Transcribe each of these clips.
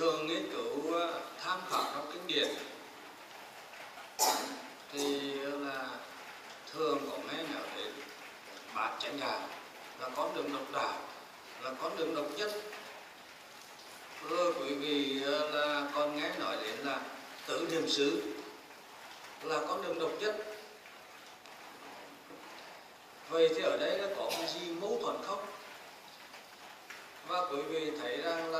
thường nghiên cứu ờ, tham khảo các kinh điển. Thì ờ, là thường có nghe nói đến bát chánh đạo là con đường độc đạo, là con đường độc nhất. Rồi quý vị ờ, là con nghe nói đến là tự niệm xứ, là con đường độc nhất. Vậy thì ở đây là có cái gì mâu thuẫn không? Và quý vị thấy rằng là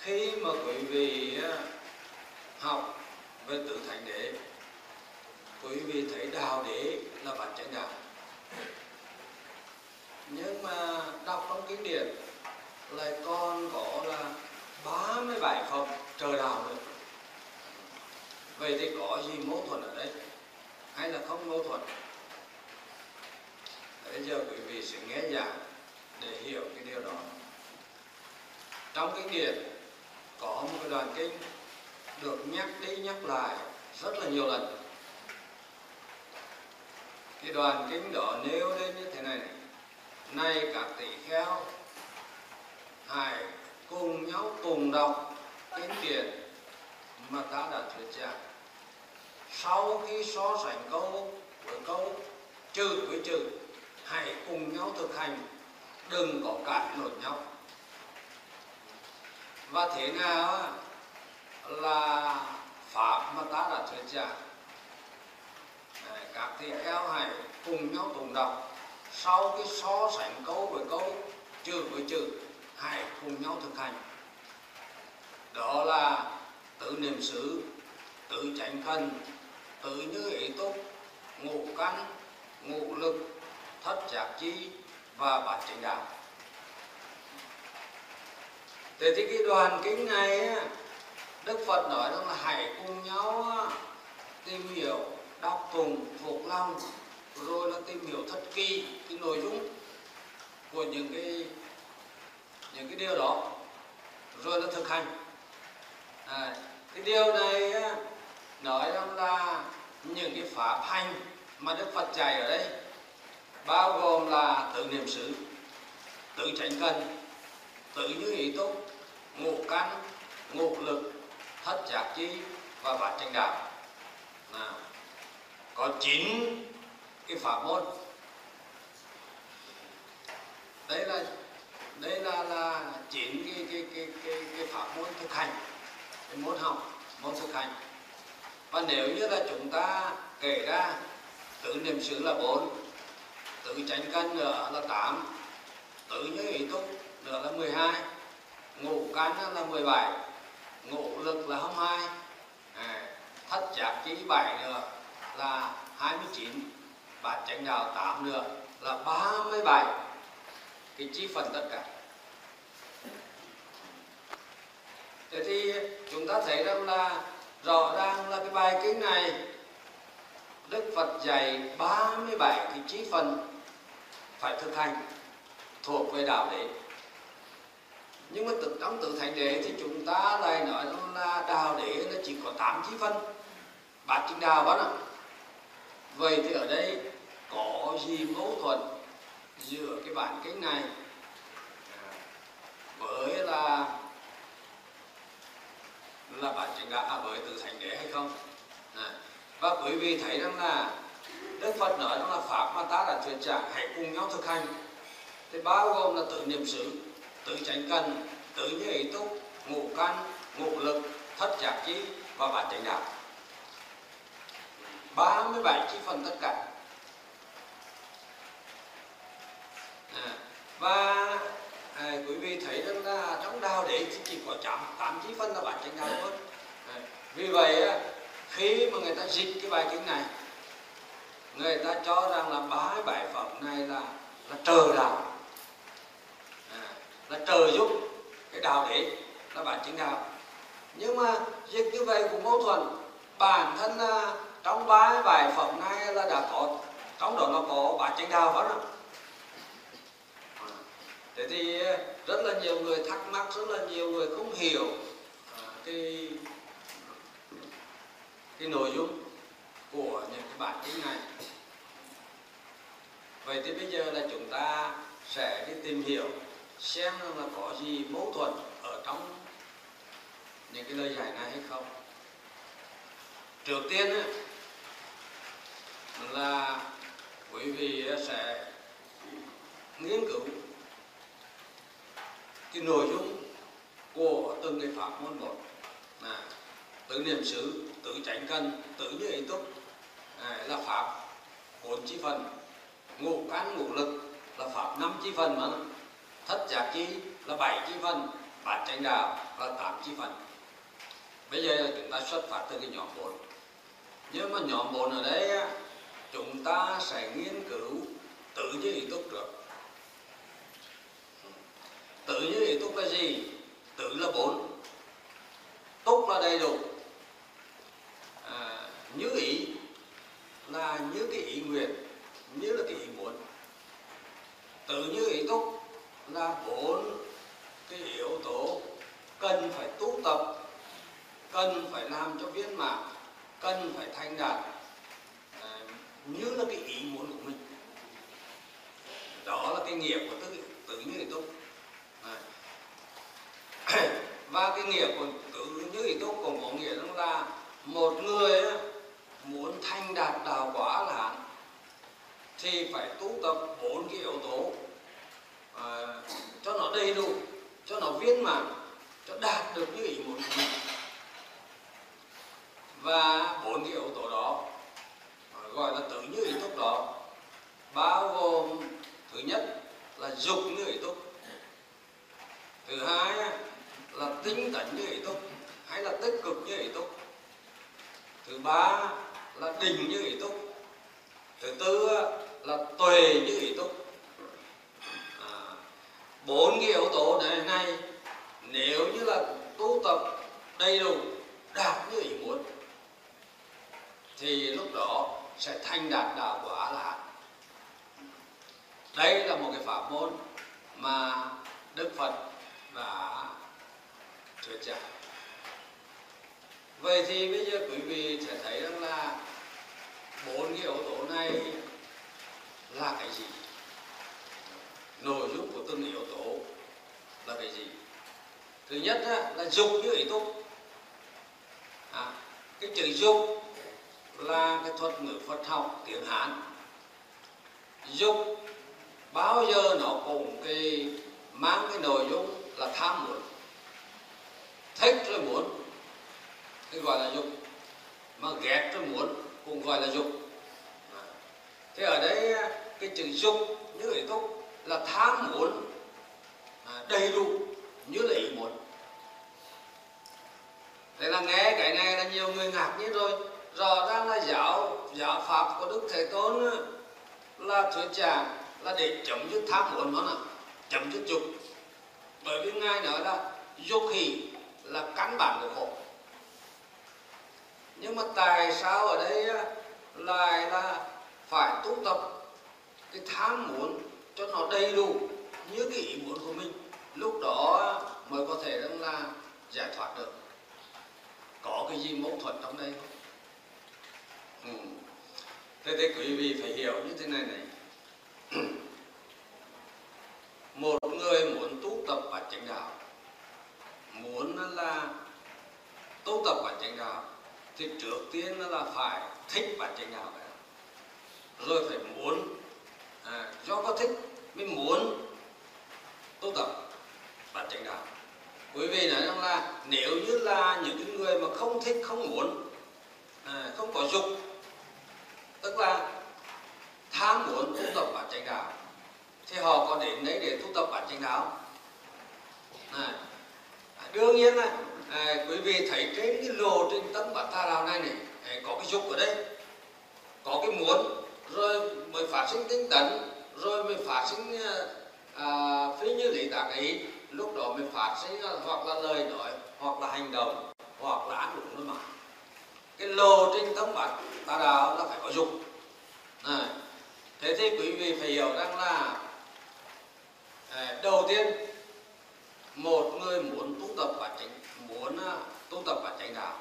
khi mà quý vị à, học về tự thành đế, quý vị thấy đạo đế là bản chánh đạo nhưng mà đọc trong kinh điển lại còn có là 37 phẩm trời đạo nữa. Vậy thì có gì mâu thuẫn ở đây? Hay là không mâu thuẫn? Bây giờ quý vị sẽ nghe giảng để hiểu cái điều đó. Trong kinh điển có một cái đoạn kinh được nhắc đi nhắc lại rất là nhiều lần. Cái đoàn kinh đó nêu lên như thế này, này nay các tỷ kheo hãy cùng nhau cùng đọc kinh điển mà ta đã thuyết giảng. Sau khi so sánh câu với câu chữ với chữ hãy cùng nhau thực hành đừng có cãi lộn nhau và thế nào là pháp mà ta đã thuyết giảng. Các thầy kheo hãy cùng nhau tụng đọc. Sau cái so sánh câu với câu, chữ với chữ, hãy cùng nhau thực hành. Đó là tự niệm xứ tự chánh thân tự như ý túc, ngũ căn, ngũ lực, thất giác chi và bát chánh đạo thế thì cái đoàn kính này đức phật nói rằng là hãy cùng nhau tìm hiểu đọc cùng thuộc lòng rồi là tìm hiểu thật kỳ cái nội dung của những cái những cái điều đó rồi là thực hành. À, cái điều này nói rằng là những cái pháp hành mà đức phật dạy ở đây bao gồm là tự niệm xứ tự tránh cần tự như ý túc ngũ căn ngũ lực thất giác chi và bát chánh đạo. Nào có chín cái pháp môn. Đây là đây là là chín cái cái cái cái, cái pháp môn thực hành cái môn học môn thực hành. Và nếu như là chúng ta kể ra tự niệm xứ là bốn tự tránh căn nữa là tám tự như ý túc nữa là 12 ngũ cánh là 17 ngũ lực là 22 à, thất giác chí 7 nữa là 29 bát chánh đạo 8 nữa là 37 cái chi phần tất cả. Thế thì chúng ta thấy rằng là rõ ràng là cái bài kinh này Đức Phật dạy 37 cái chi phần phải thực hành thuộc về đạo đế nhưng mà thực trong tự thành đế thì chúng ta lại nói là đạo đế nó chỉ có tám chi phân. Bát chính đạo đó ạ. Vậy thì ở đây có gì mâu thuẫn giữa cái bản kinh này à, với là là bản chính đạo à, với tự thành đế hay không? À, và quý vị thấy rằng là Đức Phật nói rằng là pháp mà ta đã thuyết giảng hãy cùng nhau thực hành. Thì bao gồm là tự niệm xứ tự tránh cần tự như ý túc ngũ căn ngũ lực thất giác chi và bản chánh đạo. 37 chi phần tất cả. À, và à, quý vị thấy rằng là trong đạo đế thì chỉ có chạm tám chi phân là bản chánh đạo thôi. À, vì vậy khi mà người ta dịch cái bài kinh này người ta cho rằng là 37 phẩm này là là trời đạo là trời giúp cái đạo đấy là bản chính đạo. Nhưng mà dịch như vậy cũng mâu thuẫn. Bản thân à, trong ba bài phẩm này là đã có, trong đó nó có bản chánh đạo phải không? Thế thì à, rất là nhiều người thắc mắc, rất là nhiều người không hiểu à, cái cái nội dung của những cái bản chính này. Vậy thì bây giờ là chúng ta sẽ đi tìm hiểu xem là có gì mâu thuẫn ở trong những cái lời giải này hay không. Trước tiên là quý vị sẽ nghiên cứu cái nội dung của từng cái pháp môn một. Là tự niệm xứ tự tránh cân tự như ý túc à, là pháp bốn chi phần. Ngũ căn, ngũ lực là pháp năm chi phần mà thất giác chi là bảy chi phần bát chánh đạo là tám chi phần. Bây giờ chúng ta xuất phát từ cái nhóm bốn. Nhưng mà nhóm bốn ở đây chúng ta sẽ nghiên cứu tự như ý túc được. Tự như ý túc là gì? Tự là bốn. Túc là đầy đủ. À, như ý là như cái ý nguyện như là cái ý muốn. Tự như ý túc là bốn cái yếu tố cần phải tu tập cần phải làm cho viên mãn cần phải thành đạt à, như là cái ý muốn của mình. Đó là cái nghiệp của tự, tự như ý túc. À. và cái nghiệp của tự như ý túc cũng có nghĩa là một người muốn thành đạt đạo quả là thì phải tu tập bốn cái yếu tố à, cho nó đầy đủ cho nó viên mãn cho đạt được như ý muốn. Của mình và bốn cái yếu tố đó ờ, gọi là tự như ý túc đó bao gồm thứ nhất là dục như ý túc thứ hai là tinh tấn như ý túc hay là tích cực như ý túc thứ ba là định như ý túc thứ tư là tuệ như ý túc bốn cái yếu tố này này nếu như là tu tập đầy đủ, đạt như ý muốn, thì lúc đó sẽ thành đạt đạo quả là đây là một cái pháp môn mà đức phật đã thuyết giảng. Vậy thì bây giờ quý vị sẽ thấy rằng là bốn cái yếu tố này là cái gì? Nội dung của từng yếu tố là cái gì? Thứ nhất là dục như ý túc. À, cái chữ dục là cái thuật ngữ Phật học tiếng Hán. Dục bao giờ nó cũng cái mang cái nội dung là tham muốn. Thích rồi muốn thì gọi là dục. Mà ghét rồi muốn cũng gọi là dục. À, thế ở đây cái chữ dục như ý túc là tham muốn à, đầy đủ như là ý muốn. Thế là nghe cái này là nhiều người ngạc nhiên rồi. Rõ ràng là giáo giáo pháp của đức thế tôn ừ, là thuyết giảng là để chấm dứt tham muốn nó là chấm dứt dục. Bởi vì ngài nói là dục hỷ là căn bản của khổ. Nhưng mà tại sao ở đây à, lại là phải tu tập cái tham muốn cho nó đầy đủ như cái ý muốn của mình, lúc đó mới có thể rằng là giải thoát được. Có cái gì mâu thuẫn trong đây? Ừ. thế thì quý vị phải hiểu như thế này này. Một người muốn tu tập bản chánh đạo, muốn là tu tập bản chánh đạo, thì trước tiên là phải thích bản chánh đạo rồi phải muốn à, do có thích mới muốn tu tập bản chánh đạo. Quý vị nói rằng là nếu như là những người mà không thích không muốn à, không có dục tức là tham muốn tu tập bản chánh đạo thì họ có đến đấy để tu tập bản chánh đạo. À, à, đương nhiên là à, quý vị thấy trên cái lộ trình tâm bản tha đạo này này à, có cái dục ở đây có cái muốn rồi mới phát sinh tinh tấn rồi mới phát sinh à, phi như lý tác ý lúc đó mới phát sinh hoặc là lời nói hoặc là hành động hoặc là ăn uống luôn mà. Cái lộ trình thông bản tà đạo là phải có dục này. thế thì quý vị phải hiểu rằng là à, đầu tiên một người muốn tu tập và chánh muốn à, tu tập và chánh đạo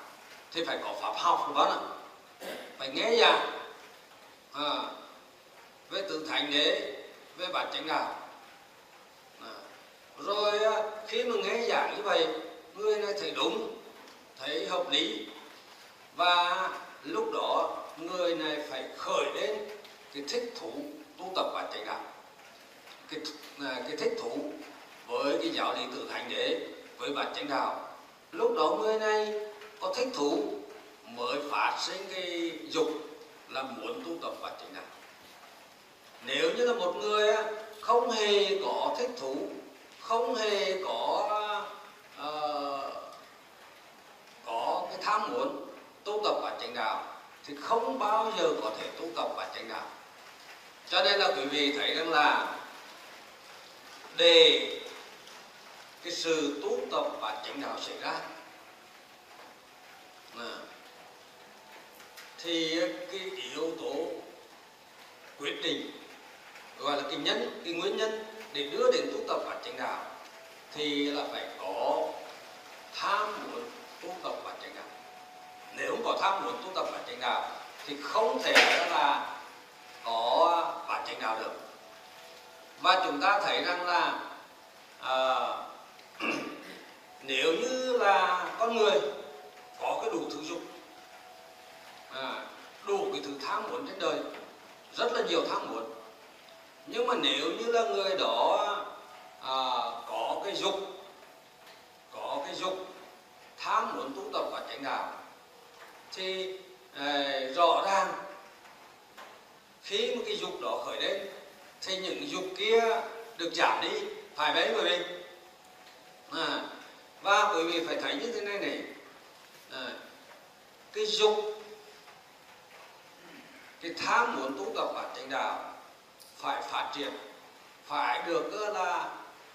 thì phải có pháp học đúng không ạ? Phải nghe giảng. Ờ. à, về tự thánh đế về bản chánh đạo à, rồi khi mà nghe giảng như vậy người này thấy đúng thấy hợp lý. Và lúc đó người này phải khởi lên cái thích thú tu tập bản chánh đạo cái, à, cái thích thú với cái giáo lý tự thành đế với bản chánh đạo lúc đó người này có thích thú mới phát sinh cái dục là muốn tu tập bản chánh đạo nếu như là một người không hề có thích thú không hề có uh, có cái tham muốn tu tập bản chánh đạo thì không bao giờ có thể tu tập bản chánh đạo cho nên là quý vị thấy rằng là để cái sự tu tập bản chánh đạo xảy ra à, thì ờ, cái yếu tố quyết định gọi là cái nhân cái nguyên nhân để đưa đến tu tập bản chánh đạo thì là phải có tham muốn tu tập bản chánh đạo. Nếu không có tham muốn tu tập bản chánh đạo thì không thể là có bản chánh đạo được. Và chúng ta thấy rằng là à, nếu như là con người có cái đủ thứ dục à, đủ cái thứ tham muốn trên đời. Rất là nhiều tham muốn. Nhưng mà nếu như là người đó à, có cái dục có cái dục tham muốn tu tập và chánh đạo thì à, rõ ràng khi một cái dục đó khởi lên thì những dục kia được giảm đi. Phải mấy quý vị à, và quý vị phải thấy như thế này này à, cái dục cái tham muốn tu tập bản chánh đạo phải phát triển phải được là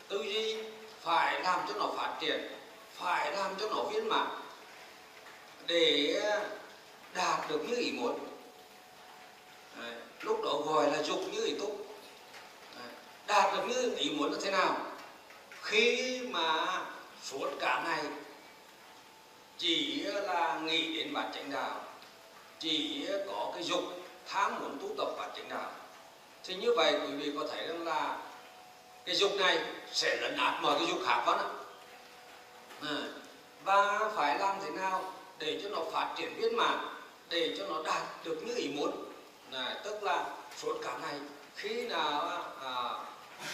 tư duy phải làm cho nó phát triển phải làm cho nó viên mãn để đạt được như ý muốn. Đấy, lúc đó gọi là dục như ý túc. Đạt được như ý muốn là thế nào? Khi mà suốt cả ngày chỉ là nghĩ đến bản chánh đạo chỉ có cái dục tham muốn tu tập phát triển đạo. Thì như vậy quý vị có thấy rằng là cái dục này sẽ lấn át mọi cái dục khác đó à, và phải làm thế nào để cho nó phát triển viên mãn để cho nó đạt được như ý muốn? À, tức là suốt cả ngày khi nào à,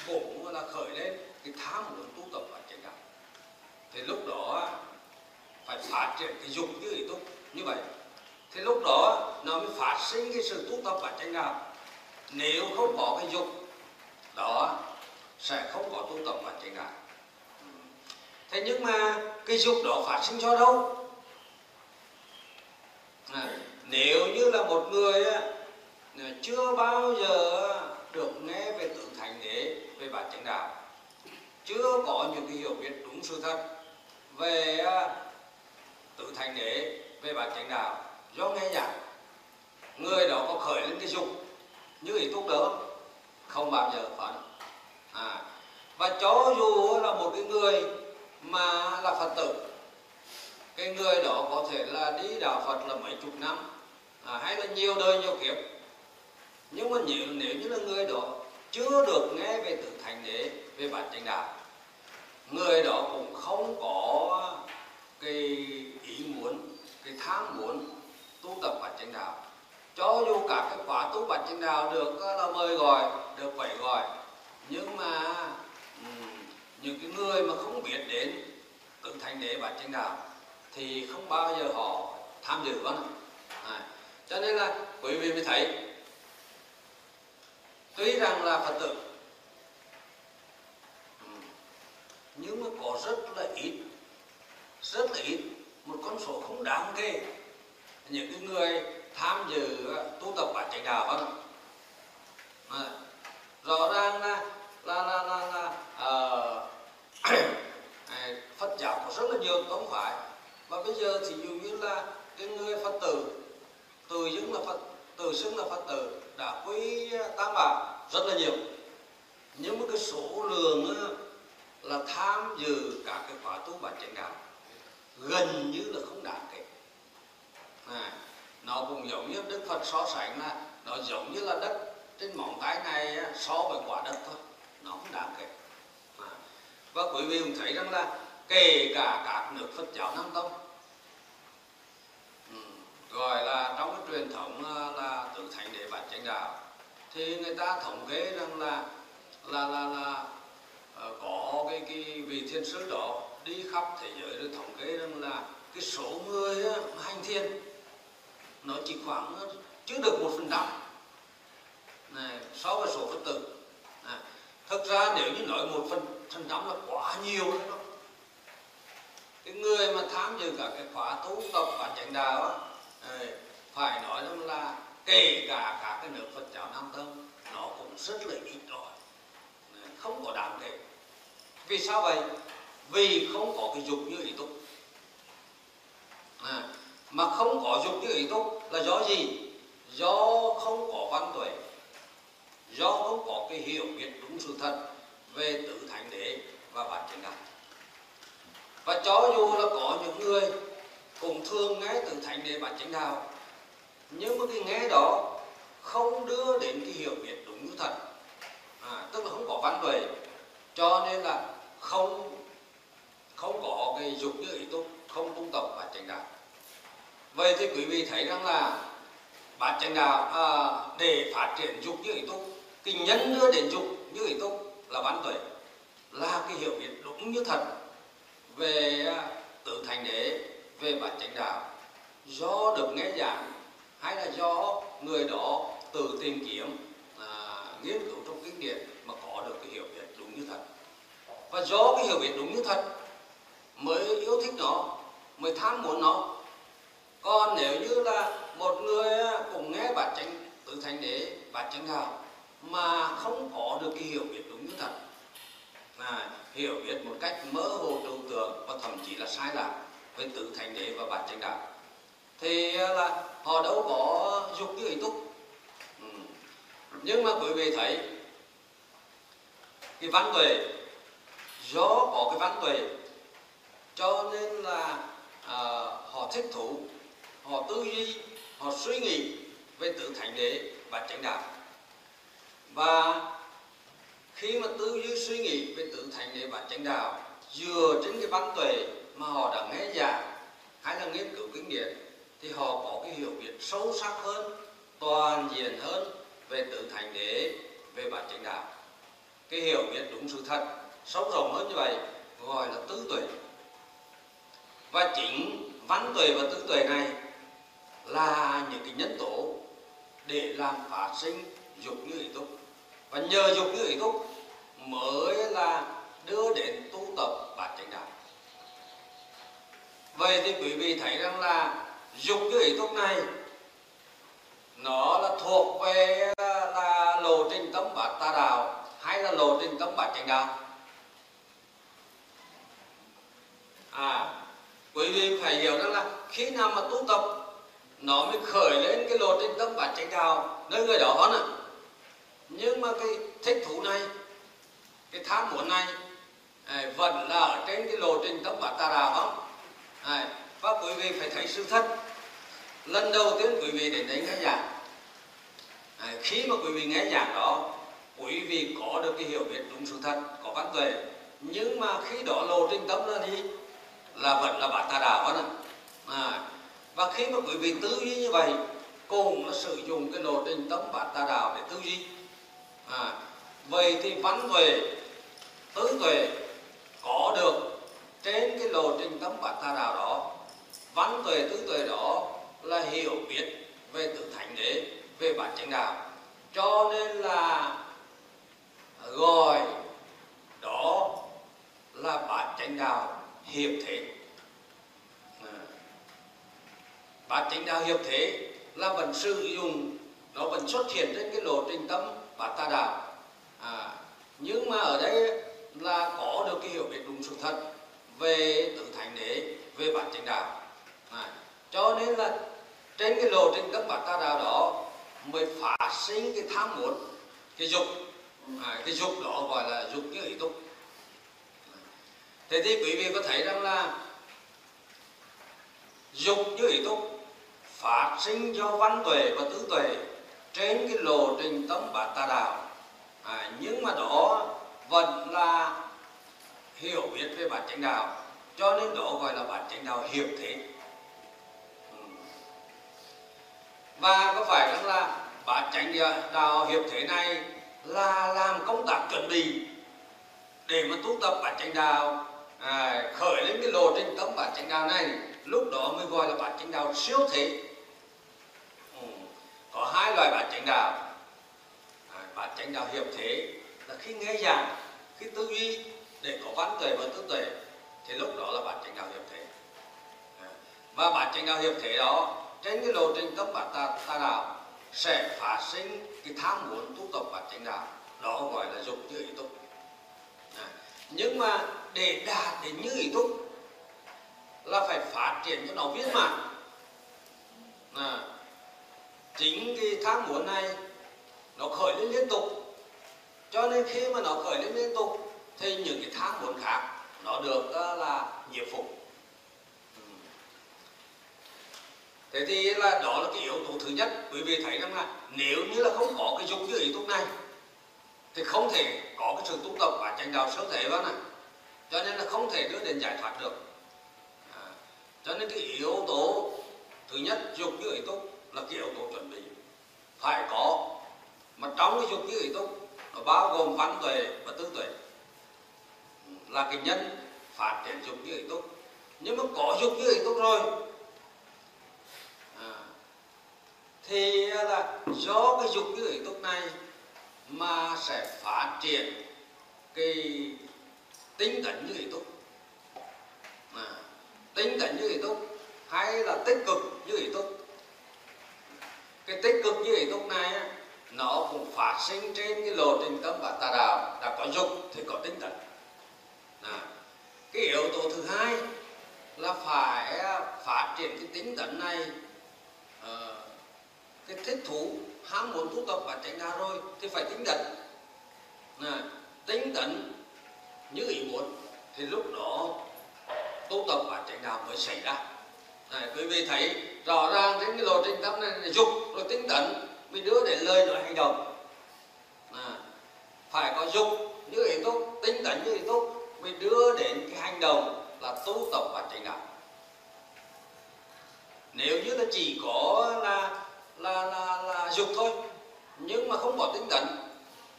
cũng là khởi lên cái tham muốn tu tập và triển đạo. Thì lúc đó phải phát triển cái dục như ý túc như vậy thì lúc đó nó mới phát sinh cái sự tu tập và chánh đạo nếu không có cái dục đó sẽ không có tu tập và chánh đạo thế nhưng mà cái dục đó phát sinh cho đâu? À, nếu như là một người à, chưa bao giờ được nghe về tự thành đế về bản chánh đạo chưa có những cái hiểu biết đúng sự thật về à, tự thành đế về bản chánh đạo do nghe nhạc người đó có khởi lên cái dục như ý túc đỡ không bao giờ phản. À và cho dù là một cái người mà là phật tử cái người đó có thể là đi đạo phật là mấy chục năm. À, hay là nhiều đời nhiều kiếp. Nhưng mà nếu nếu như là người đó chưa được nghe về tự thành đế về bản chánh đạo người đó cũng không có cái ý muốn cái tham muốn tu tập bạch chánh đạo. Cho dù cả cái quả tu bạch chánh đạo được ờ, là mời gọi được phải gọi nhưng mà những cái người mà không biết đến cực thành đế bạch chánh đạo thì không bao giờ họ tham dự vào à, cho nên là quý vị mới thấy tuy rằng là phật tử nhưng mà có rất là ít rất là ít một con số không đáng kể những cái người tham dự ờ, tu tập bản chánh đạo đó à, rõ ràng là là là là, là uh, Phật giáo có rất là nhiều tông phái. Và bây giờ thì dụ như là cái người phật tử từ dưng là phật từ xưng là phật tử đã quy ờ, tam bảo rất là nhiều. Nhưng mà cái số lượng là tham dự cả cái khóa tu bản chánh đạo gần như là không đáng kể à, nó cũng giống như đức phật so sánh là nó giống như là đất. Trên móng tay này so với quả đất thôi. Nó không đáng kể. À, và quý vị cũng thấy rằng là kể cả các nước phật giáo nam tông ừ, gọi là trong cái truyền thống à, là tự thành đệ bản chánh đạo thì người ta thống kê rằng là là là là ờ, có cái cái vị thiên sứ đó đi khắp thế giới rồi thống kê rằng là cái số người hành thiên nó chỉ khoảng chưa được một phần trăm. Này so với số phật tử. Này, thực ra nếu như nói một phần phần trăm là quá nhiều đấy đó. Cái người mà tham dự cả cái khóa tu tập và chánh đạo á à, phải nói rằng là kể cả các cái nước Phật giáo Nam Tông nó cũng rất là ít rồi không có đáng kể. Vì sao vậy? Vì không có cái dục như ý tục mà không có dục như ý túc là do gì? Do không có văn tuệ. Do không có cái hiểu biết đúng sự thật về tự thánh đế và bản chánh đạo và cho dù là có những người cũng thường nghe tự thánh đế bản chánh đạo nhưng mà cái nghe đó không đưa đến cái hiểu biết đúng như thật. À, tức là không có văn tuệ. Cho nên là không không có cái dục như ý túc không tu tập bản chánh đạo vậy thì quý vị thấy rằng là bản chánh đạo à, để phát triển dục như ý túc cái nhân đưa đến dục như ý túc là bán tuệ là cái hiểu biết đúng như thật về à, tự thành đế về bản chánh đạo. Do được nghe giảng hay là do người đó tự tìm kiếm à, nghiên cứu trong kinh điển mà có được cái hiểu biết đúng như thật. Và do cái hiểu biết đúng như thật mới yêu thích nó mới tham muốn nó còn nếu như là một người à, cùng nghe bản chánh tự thành đế bản chánh đạo mà không có được cái hiểu biết đúng như thật à, hiểu biết một cách mơ hồ trừu tượng và thậm chí là sai lạc với tự thành đế và bản chánh đạo thì à, là họ đâu có dục như ý túc ừ. nhưng mà quý vị thấy cái văn tuệ do có cái văn tuệ cho nên là à, họ thích thú họ tư duy, họ suy nghĩ về tự thánh đế và chánh đạo. Và khi mà tư duy suy nghĩ về tự thành đế và chánh đạo dựa trên cái văn tuệ mà họ đã nghe giảng hay là nghiên cứu kinh điển, thì họ có cái hiểu biết sâu sắc hơn, toàn diện hơn về tự thành đế, về bản chánh đạo. Cái hiểu biết đúng sự thật, sâu rộng hơn như vậy gọi là tứ tuệ. Và chính văn tuệ và tứ tuệ này là những cái nhân tố để làm phát sinh dục như ý túc và nhờ dục như ý túc mới là đưa đến tu tập bản chánh đạo. Vậy thì quý vị thấy rằng là dục như ý túc này, nó là thuộc về à, là lộ trình tâm bát tà đạo hay là lộ trình tâm bát chánh đạo? À quý vị phải hiểu rằng là khi nào mà tu tập nó mới khởi lên cái lộ trình tâm bản chánh đạo nơi người đó nữa nhưng mà cái thích thú này cái tham muốn này à, vẫn là ở trên cái lộ trình tâm bản tà đạo không? À, và quý vị phải thấy sự thật. Lần đầu tiên quý vị đến đây nghe giảng à, khi mà quý vị nghe giảng đó quý vị có được cái hiểu biết đúng sự thật có văn tuệ. Nhưng mà khi đó lộ trình tâm là gì là vẫn là bản tà đạo đó à, và khi mà quý vị tư duy như vậy cùng là sử dụng cái lộ trình tấm bát tà đạo để tư duy. À, vậy thì văn tuệ tứ tuệ có được trên cái lộ trình tấm bát tà đạo đó. Văn tuệ tứ tuệ đó là hiểu biết về tự thánh đế về bản chánh đạo. Cho nên là gọi đó là bản chánh đạo hiệp thế à bản tính đạo hiệp thế là vẫn sử dụng nó vẫn xuất hiện trên cái lộ trình tâm bát tà đạo à, nhưng mà ở đây là có được cái hiểu biết đúng sự thật về tự thành đế về bản chánh đạo à, cho nên là trên cái lộ trình tâm bát ta đạo đó mới phát sinh cái tham muốn cái dục. À, cái dục đó gọi là dục như ý túc thế thì quý vị có thấy rằng là dục như ý túc phát sinh do văn tuệ và tứ tuệ trên cái lộ trình tâm bát tà đạo. À, nhưng mà đó vẫn là hiểu biết về bản chánh đạo cho nên đó gọi là bản chánh đạo hiệp thế. Ừ. Và có phải rằng là bản chánh đạo hiệp thế này là làm công tác chuẩn bị để mà tu tập bản chánh đạo? À, khởi lên cái lộ trình tâm bản chánh đạo này lúc đó mới gọi là bản chánh đạo siêu thế có hai loại bản chánh đạo. À, bản chánh đạo hiệp thế là khi nghe giảng khi tư duy để có văn tuệ và tư tuệ thì lúc đó là bản chánh đạo hiệp thể à, và bản chánh đạo hiệp thể đó trên cái lộ trình tâm bản ta, ta đạo sẽ phát sinh cái tham muốn tu tập bản chánh đạo. Đó gọi là dục như ý túc. À, nhưng mà để đạt đến như ý túc là phải phát triển cho nó viên mãn. À, chính cái tham muốn này nó khởi lên liên tục. Cho nên khi mà nó khởi lên liên tục thì những cái tham muốn khác nó được uh, là nhiễm phục ừ. thế thì là đó là cái yếu tố thứ nhất. Quý vị thấy rằng là nếu như là không có cái dục như ý túc này thì không thể có cái sự túc tập và tranh đạo sơ thể vào này. Cho nên là không thể đưa đến giải thoát được. À, cho nên cái yếu tố thứ nhất dục như ý túc là cái yếu tố chuẩn bị. Phải có. Mà trong cái dục như ý túc nó bao gồm văn tuệ và tư tuệ. Là cái nhân phát triển dục như ý túc. Nhưng mà có dục như ý túc rồi à, thì là do cái dục như ý túc này mà sẽ phát triển cái tinh tấn như ý túc. À, tinh tấn như ý túc hay là tích cực như ý túc cái tích cực như ý lúc này nó cũng phát sinh trên cái lộ trình tâm và tà đạo đã có dục thì có tinh tấn à, cái yếu tố thứ hai là phải à, phát triển cái tính tấn này uh, cái thích thú ham muốn tu tập và tránh ra rồi thì phải tính tấn à, tính tấn như ý muốn thì lúc đó tu tập và tránh đạo mới xảy ra. Đấy, quý vị thấy rõ ràng trên cái lộ trình tâm này là dục rồi tinh tấn mới đưa đến lời nói hành động à, phải có dục như ý túc tinh tấn như ý túc mới đưa đến cái hành động là tu tập và chánh đạo nếu như là chỉ có là là là, là dục thôi nhưng mà không có tinh tấn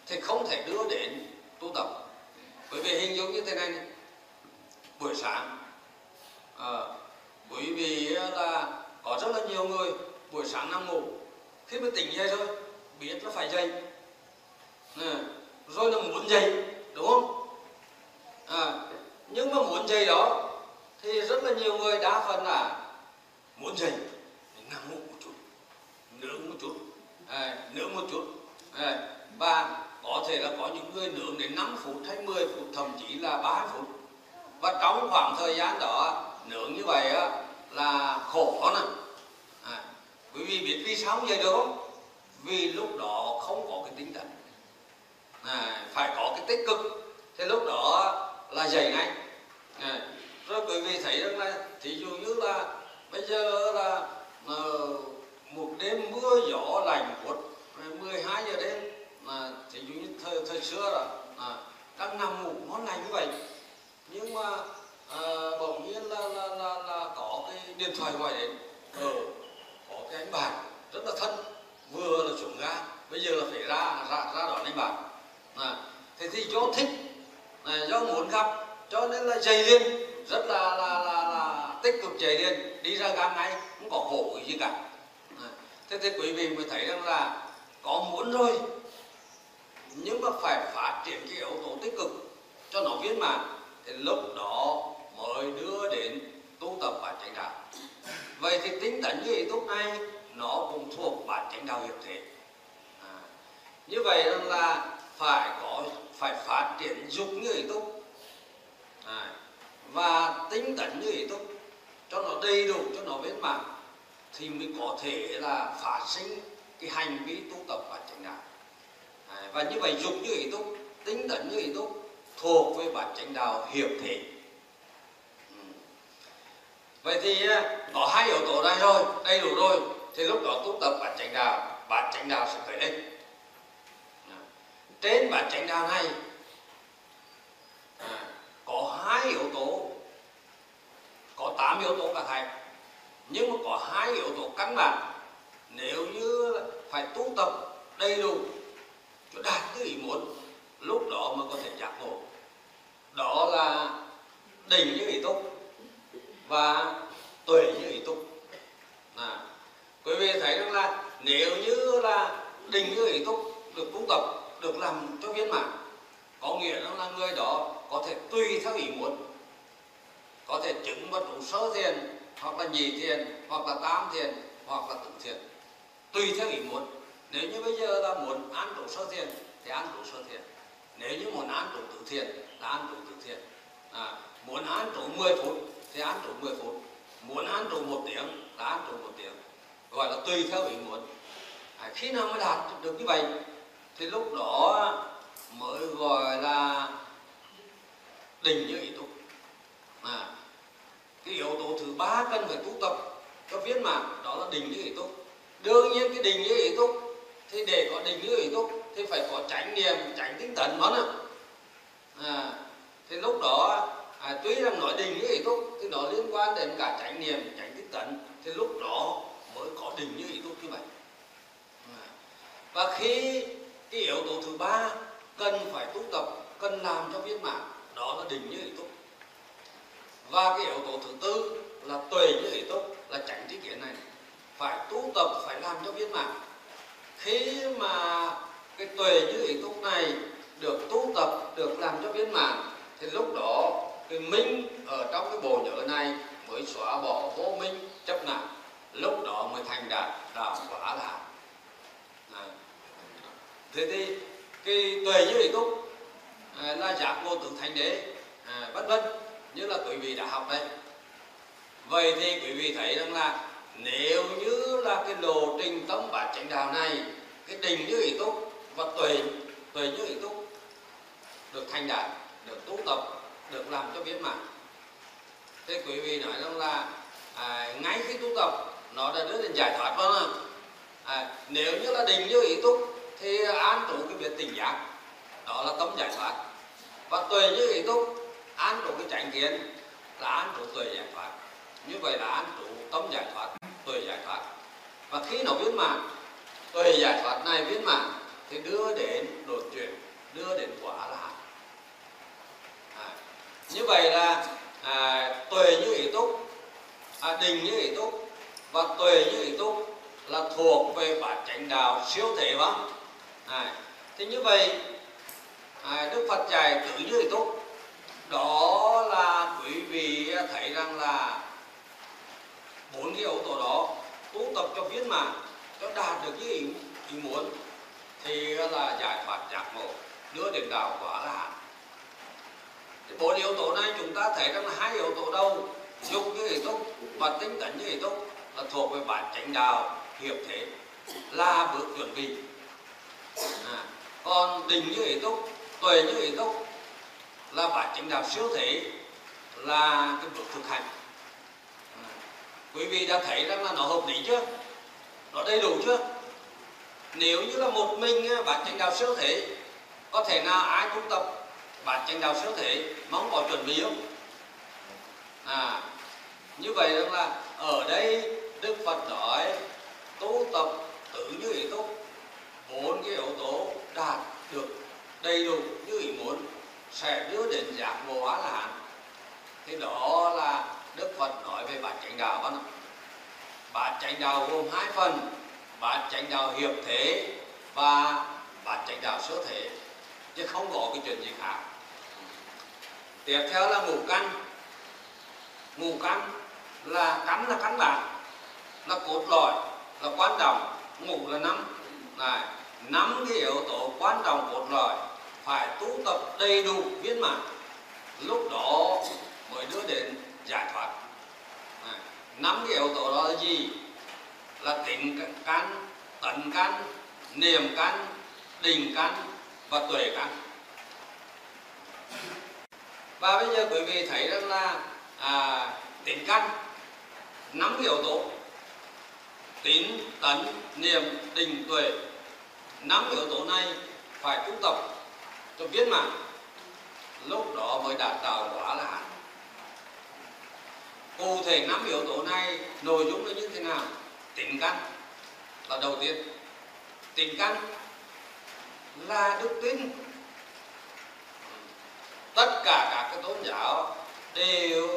thì không thể đưa đến tu tập bởi vì hình dung như thế này, này. buổi sáng à, bởi vì là có rất là nhiều người buổi sáng nằm ngủ khi mà tỉnh dậy thôi biết là phải dậy. À, rồi là muốn dậy đúng không? À, nhưng mà muốn dậy đó thì rất là nhiều người đa phần là muốn dậy nằm ngủ một chút nướng một chút à, nướng một chút. À, và có thể là có những người nướng đến 5 phút hay 10 phút thậm chí là 3 phút. Và trong khoảng thời gian đó nướng như vậy á, là khổ nè. À, quý vị biết vì sao vậy được không? Vì lúc đó không có cái tinh thần. À, phải có cái tích cực. Thì lúc đó là dày ngay. À, rồi quý vị thấy rằng là thí dụ như là bây giờ là uh, một đêm mưa gió lạnh quất 12 giờ đêm mà thí dụ như thời, thời xưa là à, đang nằm ngủ ngon lành như vậy. Nhưng mà à, bỗng nhiên là, là, là, là có cái điện thoại gọi đến. Ờ, có cái anh bạn rất là thân vừa là xuống ga bây giờ là phải ra ra ra đón anh bạn. À, thế thì do thích à, do muốn gặp cho nên là dày liền rất là là là, là tích cực chạy liền đi ra ga ngay không có khổ gì cả. À, thế thì quý vị mới thấy rằng là có muốn rồi nhưng mà phải phát triển cái yếu tố tích cực cho nó viên mãn. Thì lúc đó mới đưa đến tu tập bản chánh đạo. Vậy thì tính tấn như ý túc này nó cũng thuộc bản chánh đạo hiệp thể. À, như vậy là phải có phải phát triển dục như ý túc. À, và tinh tấn như ý túc cho nó đầy đủ cho nó viên mãn thì mới có thể là phát sinh cái hành vi tu tập bản chánh đạo. À, và như vậy dục như ý túc tinh tấn như ý túc thuộc về bản chánh đạo hiệp thể vậy thì à, có hai yếu tố này rồi, đầy đủ rồi. Thì lúc đó tu tập bản chánh đạo bản chánh đạo sẽ khởi lên. Trên bản chánh đạo này à, có hai yếu tố, có tám yếu tố cả thầy nhưng mà có hai yếu tố căn bản. Nếu như phải tu tập đầy đủ cho đạt cái ý muốn, lúc đó mới có thể giác ngộ. Đó là định như ý túc và tuệ như ý túc à, quý vị thấy rằng là nếu như là định như ý túc được tu tập được làm cho viên mãn có nghĩa là người đó có thể tùy theo ý muốn có thể chứng bất đủ sơ thiền hoặc là nhị thiền hoặc là tam thiền hoặc là tứ thiền tùy theo ý muốn. Nếu như bây giờ là muốn ăn đủ sơ thiền thì ăn đủ sơ thiền nếu như muốn ăn đủ tứ thiền là ăn đủ tứ thiền. À, muốn ăn đủ 10 phút thì ăn đủ 10 phút. Muốn ăn đủ một tiếng là ăn đủ một tiếng. Gọi là tùy theo ý muốn. À, khi nào mới đạt được như vậy thì lúc đó mới gọi là định như ý túc à, cái yếu tố thứ ba cần phải tu tập cho viên mãn đó là định như ý túc đương nhiên cái định như ý túc thì để có định như ý túc thì phải có tránh niệm tránh tinh tấn đó nữa à, thì lúc đó à, tuy rằng nói định như ý túc thì nó liên quan đến cả trải niệm trải tinh tấn thì lúc đó mới có định như ý túc như vậy à, và khi cái yếu tố thứ ba cần phải tu tập cần làm cho viên mãn đó là định như ý túc. Và cái yếu tố thứ tư là tuệ như ý túc là tránh trí kiến này. Phải tu tập phải làm cho viên mãn. Khi mà cái tuệ như ý túc này được tu tập được làm cho viên mãn thì lúc đó cái minh ở trong cái bộ nhớ này mới xóa bỏ vô minh chấp nặng lúc đó mới thành đạt đạo quả là. Thế thì cái tuệ như ý túc à, là giác ngộ tưởng thành đế à, vân vân như là quý vị đã học đấy vậy thì quý vị thấy rằng là nếu như là cái lộ trình tâm bát chánh đạo này cái định như ý túc và tuệ tuệ như ý túc được thành đạt được tu tập được làm cho biến mạng. thế quý vị nói rằng là à, ngay khi tu tập nó đã đưa đến giải thoát vâng phải không à, nếu như là định như ý túc thì an trụ cái việc tình giác đó là tâm giải thoát. Và tuệ như ý túc an trụ cái chánh kiến là an trụ tuệ giải thoát. Như vậy là an trụ tâm giải thoát tuệ giải thoát. Và khi nó viên mãn tuệ giải thoát này viên mãn thì đưa đến đột chuyển đưa đến quả là à, như vậy là à, tuệ như ý túc à, định như ý túc và tuệ như ý túc là thuộc về bản chánh đạo siêu thể vâng à, thì như vậy à, đức phật dạy tự như ý túc đó là quý vị thấy rằng là bốn cái yếu tố đó tu tập cho viên mãn cho đạt được cái ý, ý muốn thì là giải thoát giác ngộ đưa đến đạo quả là hạn bốn yếu tố này chúng ta thấy rằng là hai yếu tố đâu? Dục như hệ túc và tinh tấn như hệ túc là thuộc về bản chánh đạo hiệp thế là bước chuẩn bị. À, còn tình như hệ túc tuệ như hệ túc là bản chánh đạo siêu thể là cái bước thực hành. À, quý vị đã thấy rằng là nó hợp lý chưa? Nó đầy đủ chưa? Nếu như là một mình bản chánh đạo siêu thể có thể nào ai cũng tập bản chánh đạo xuất thể mong có chuẩn bị không à như vậy rằng là ở đây đức phật nói, tu tập tự như ý túc bốn cái yếu tố đạt được đầy đủ như ý muốn, sẽ đưa đến giác ngộ á la hán thì đó là đức phật nói về bản chánh đạo đó bản chánh đạo gồm hai phần bản chánh đạo hiệp thế và bản chánh đạo sơ thế, chứ không có cái chuyện gì khác tiếp theo là ngũ căn ngũ căn là căn là căn bản là cốt lõi, là quan trọng. Ngũ là năm này năm cái yếu tố quan trọng cốt lõi, phải tu tập đầy đủ viên mãn. Lúc đó mới đưa đến giải thoát. Năm cái yếu tố đó là gì? Là tính căn tận căn niềm căn định căn và tuệ căn và bây giờ quý vị thấy rằng là à, tính căn năm yếu tố tín tấn niềm định tuệ năm yếu tố này phải tu tập cho biết mà. Lúc đó mới đạt tạo quả là hạnh cụ thể năm yếu tố này nội dung là như thế nào? Tính căn là đầu tiên. Tính căn là đức tin tất cả các cái tôn giáo đều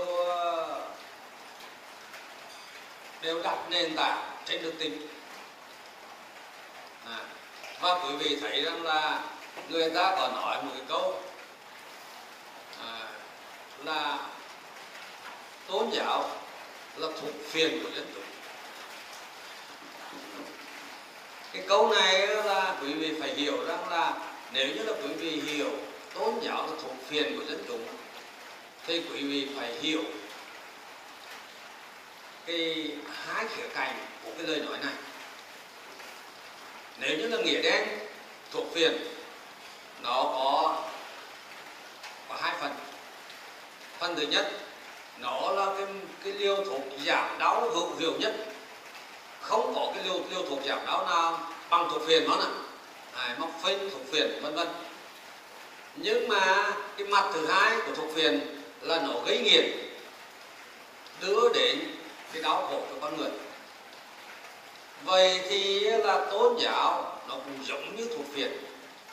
đều đặt nền tảng trên đức tin. À, và quý vị thấy rằng là người ta có nói một cái câu à, là tôn giáo là thuộc phiền của dân chúng cái câu này là quý vị phải hiểu rằng là nếu như là quý vị hiểu tôn giáo là thuộc phiền của dân chúng. Thì quý vị phải hiểu cái hai khía cạnh của cái lời nói này. Nếu như là nghĩa đen thuộc phiền nó có có hai phần. Phần thứ nhất nó là cái cái liều thuộc giảm đau hữu hiệu nhất. Không có cái liều liều thuộc giảm đau nào bằng thuộc phiền nó nè. À, móc phênh thuộc phiền vân vân nhưng mà cái mặt thứ hai của thuốc phiền là nó gây nghiện đưa đến cái đau khổ cho con người. Vậy thì là tôn giáo nó cũng giống như thuộc phiền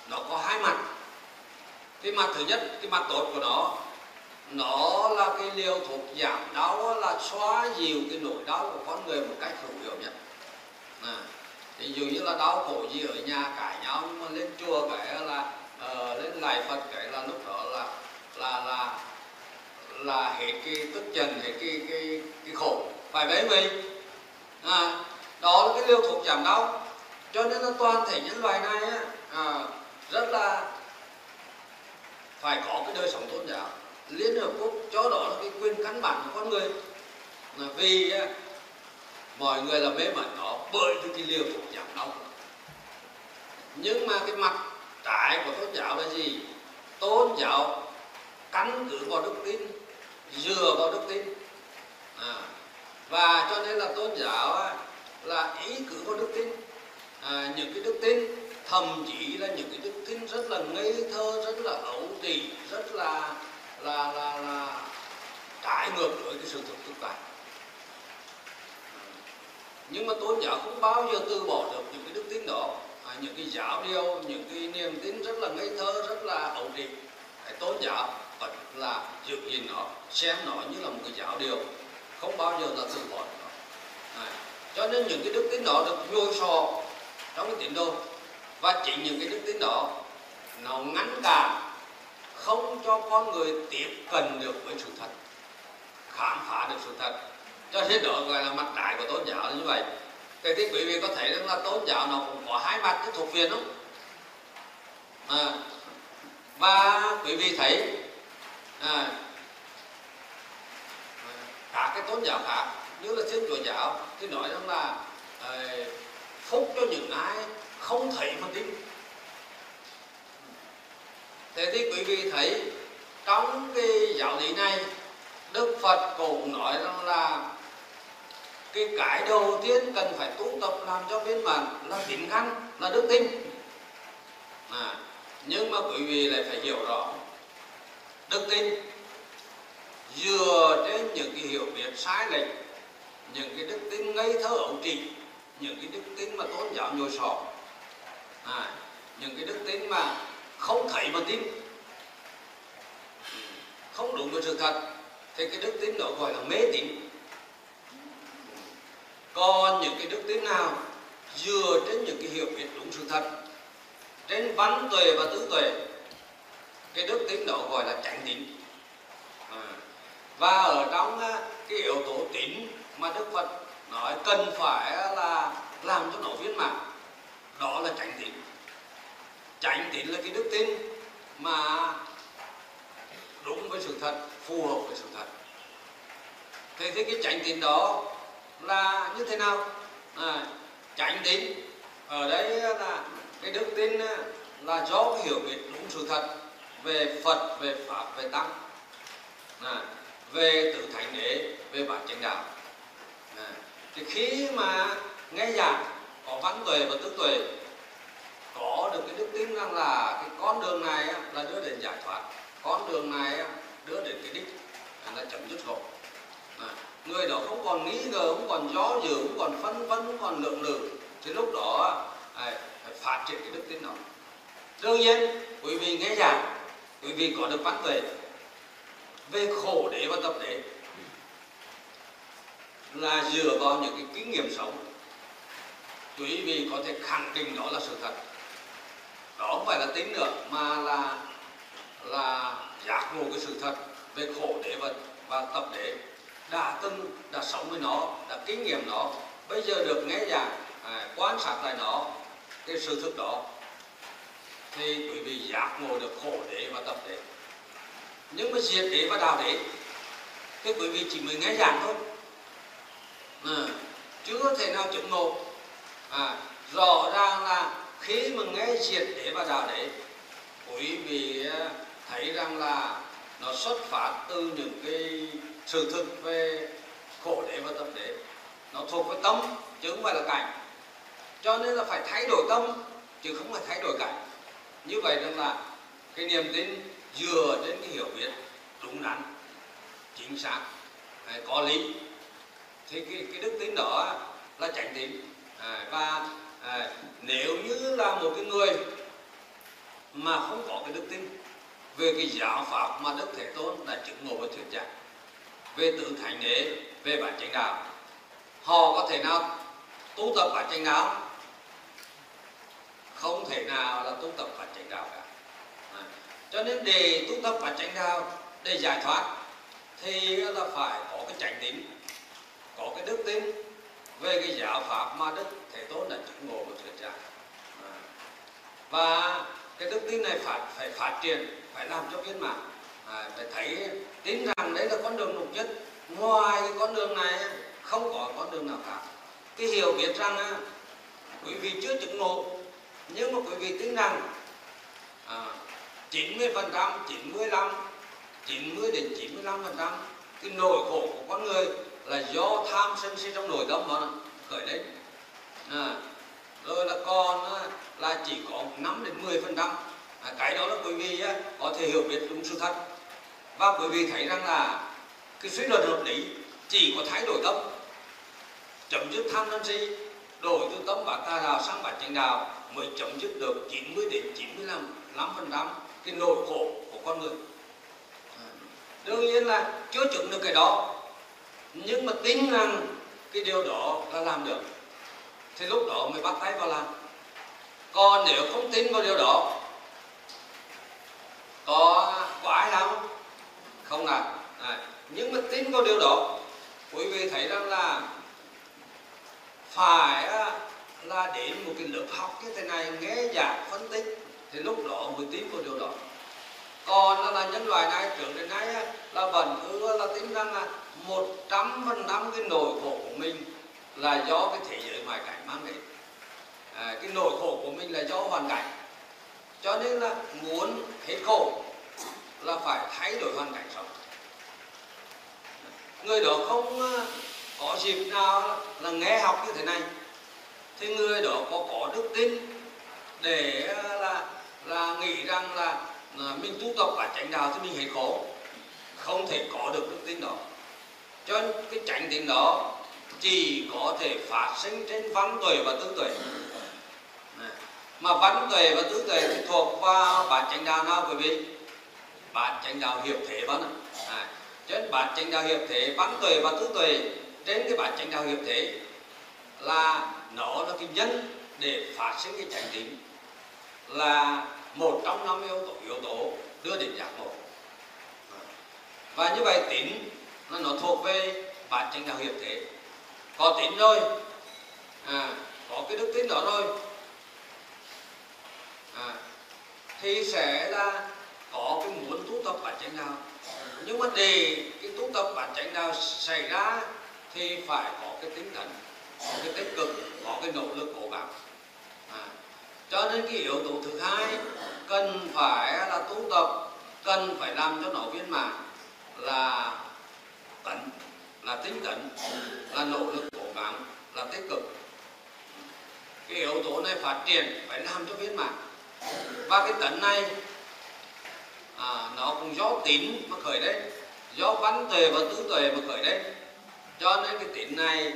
nó có hai mặt. Cái mặt thứ nhất cái mặt tốt của nó nó là cái liều thuốc giảm đau là xóa dịu cái nỗi đau của con người một cách hữu hiệu nhất. À, ví dụ như là đau khổ gì ở nhà cãi nhau nhưng mà lên chùa cái là uh, lên lại phật cái là lúc đó là là là là hết cái tức trần hết cái cái cái khổ. Phải vậy mình à, đó là cái liêu thuộc giảm đau. Cho nên là toàn thể nhân loại này á, à, rất là phải có cái đời sống tôn giáo. Liên hợp quốc cho đó là cái quyền căn bản của con người. Là vì á, mọi người là mê mẩn nó bởi vì cái liều thuộc giảm đau. Nhưng mà cái mặt trại của tôn giáo là gì? Tôn giáo căn cứ vào đức tin dựa vào đức tin. À, và cho nên là tôn giáo á, là ý cứ vào đức tin. À, những cái đức tin thậm chí là những cái đức tin rất là ngây thơ rất là ấu trĩ rất là là là là trái ngược với cái sự thực thực tại. Nhưng mà tôn giáo không bao giờ từ bỏ được những cái đức tin đó những cái giáo điều những cái niềm tin rất là ngây thơ rất là ổn định, cái tôn giáo vẫn là giữ gìn nó xem nó như là một cái giáo điều không bao giờ là từ bỏ nó. À, cho nên những cái đức tin đó được nhồi sò trong cái tín đồ. Và chính những cái đức tin đó nó ngăn cản không cho con người tiếp cận được với sự thật khám phá được sự thật. Cho nên đó gọi là mặt trái của tôn giáo là như vậy thế thì quý vị có thấy rằng là tôn giáo nó cũng có hai mặt cái thuộc viên không à, và quý vị thấy à, các cái tôn giáo khác như là thiên chúa giáo thì nói rằng là à, phúc cho những ai không thấy mà tin. Thế thì quý vị thấy trong cái giáo lý này đức phật cũng nói rằng là cái cái đầu tiên cần phải tu tập làm cho viên mãn là tín căn là đức tin. À, nhưng mà quý vị lại phải hiểu rõ đức tin dựa trên những cái hiểu biết sai lệch những cái đức tin ngây thơ ấu trị những cái đức tin mà tôn giáo nhồi sọ. À, những cái đức tin mà không thấy mà tin. Ừ, không đúng với sự thật thì cái đức tin đó gọi là mê tín còn những cái đức tính nào dựa trên những cái hiểu biết đúng sự thật, trên văn tuệ và tứ tuệ, cái đức tính đó gọi là chánh tín à. và ở trong à, cái yếu tố tín mà đức phật nói cần phải là làm cho nó viên mãn, đó là chánh tín chánh tín là cái đức tin mà đúng với sự thật, phù hợp với sự thật thế thì cái chánh tín đó là như thế nào? À, tránh tín ở đây là cái đức tin là do hiểu biết đúng sự thật về Phật về Pháp về Tăng. À, về tự thành đế về bản chân đạo. À, thì khi mà nghe giảng có văn tuệ và tứ tuệ có được cái đức tin rằng là cái con đường này là đưa đến giải thoát. Con đường này đưa đến cái đích là chấm dứt khổ à, người đó không còn nghĩ ngờ không còn gió dự không còn phân vân không còn lượng lự thì lúc đó à, phải phát triển cái đức tin đó. Đương nhiên quý vị nghe giảng quý vị có được bắt về về khổ đế và tập đế là dựa vào những cái kinh nghiệm sống. Quý vị có thể khẳng định đó là sự thật. Đó không phải là tính nữa mà là là giác ngộ cái sự thật về khổ đế và, và tập đế đã từng đã sống với nó đã kinh nghiệm nó bây giờ được nghe giảng à, quan sát lại nó cái sự thực đó. Thì quý vị giác ngộ được khổ đế và tập đế. Nhưng mà diệt đế và đạo đế thì quý vị chỉ mới nghe giảng thôi. À, chưa thể nào chứng ngộ. À, rõ ràng là khi mà nghe diệt đế và đạo đế quý vị à, thấy rằng là nó xuất phát từ những cái sự thực về khổ đế và tập đế. Nó thuộc về tâm chứ không phải là cảnh. Cho nên là phải thay đổi tâm chứ không phải thay đổi cảnh. Như vậy rằng là cái niềm tin dựa trên cái hiểu biết đúng đắn chính xác có lý. Thì cái, cái đức tin đó là chánh tín. À, và à, nếu như là một cái người mà không có cái đức tin về cái giáo pháp mà đức thế tôn đã chứng ngộ và thuyết giảng về tự thành đế, về bản chánh đạo. Họ có thể nào tu tập bản chánh đạo? Không thể nào là tu tập bản chánh đạo cả. À. cho nên để tu tập bản chánh đạo, để giải thoát, thì là phải có cái chánh tín, có cái đức tin về cái giáo pháp mà đức thế tôn đã chứng ngộ và thuyết giảng. À, và cái đức tin này phải phải phát triển, phải làm cho viên mãn à, phải thấy tin rằng đấy là con đường độc nhất. Ngoài cái con đường này không có con đường nào khác. Cái hiểu biết rằng quý vị chưa chứng ngộ nhưng mà quý vị tin rằng à, 90 phần trăm 95 90 đến 95 phần trăm cái nỗi khổ của con người là do tham sân si trong nội tâm mà khởi lên. À, rồi là còn là chỉ có 5 đến 10 phần trăm. À, cái đó là quý vị có thể hiểu biết đúng sự thật và quý vị thấy rằng là cái suy luận hợp lý chỉ có thay đổi tâm. Chấm dứt tham sân si, đổi từ tâm bát tà đạo sang bát chánh đạo mới chấm dứt được 90 đến 95 phần trăm cái nỗi khổ của con người. Đương nhiên là chưa chứng được cái đó, nhưng mà tin rằng cái điều đó là làm được, thì lúc đó mới bắt tay vào làm. Còn nếu không tin vào điều đó, có có ai làm không không làm à, nhưng mà tin vào điều đó quý vị thấy rằng là phải à, là đến một cái lớp học như thế này nghe giảng phân tích thì lúc đó mới tin vào điều đó. Còn là nhân loại này trước đến nay à, là vẫn cứ à, là tin rằng là một trăm phần trăm cái nỗi khổ của mình là do cái thế giới ngoại cảnh mang đến. À, cái nỗi khổ của mình là do hoàn cảnh. Cho nên là muốn hết khổ là phải thay đổi hoàn cảnh sống. Người đó không ờ, có dịp nào là nghe học như thế này thì người đó có có đức tin để ờ, là là nghĩ rằng là, là mình tu tập và chánh đạo thì mình hết khổ. Không thể có được đức tin đó. Cho nên cái chánh tín đó chỉ có thể phát sinh trên văn tuệ và tư tuệ. Mà văn tuệ và tư tuệ thì thuộc vào bản chánh đạo nào quý vị? Bản chánh đạo hiệp thế văn à, trên bản chánh đạo hiệp thế văn tuệ và tư tuệ trên cái bản chánh đạo hiệp thế là nó là cái nhân để phát sinh cái chánh tín là một trong năm yếu tố yếu tố đưa đến giác ngộ. À, và như vậy tín là nó thuộc về bản chánh đạo hiệp thế. Có tín rồi à, có cái đức tính đó rồi à, thì sẽ là có cái muốn tu tập bản chánh đạo nhưng mà để cái tu tập bản chánh đạo xảy ra thì phải có cái tinh thần có cái tích cực, có cái nỗ lực cố gắng. À. cho nên cái yếu tố thứ hai cần phải là tu tập cần phải làm cho nó viên mãn là tấn là tinh tấn là nỗ lực cố gắng, là tích cực. Cái yếu tố này phát triển phải làm cho viên mãn. Và cái tấn này à, nó cũng do tín mà khởi lên do văn tuệ và tứ tuệ mà khởi lên cho nên cái tín này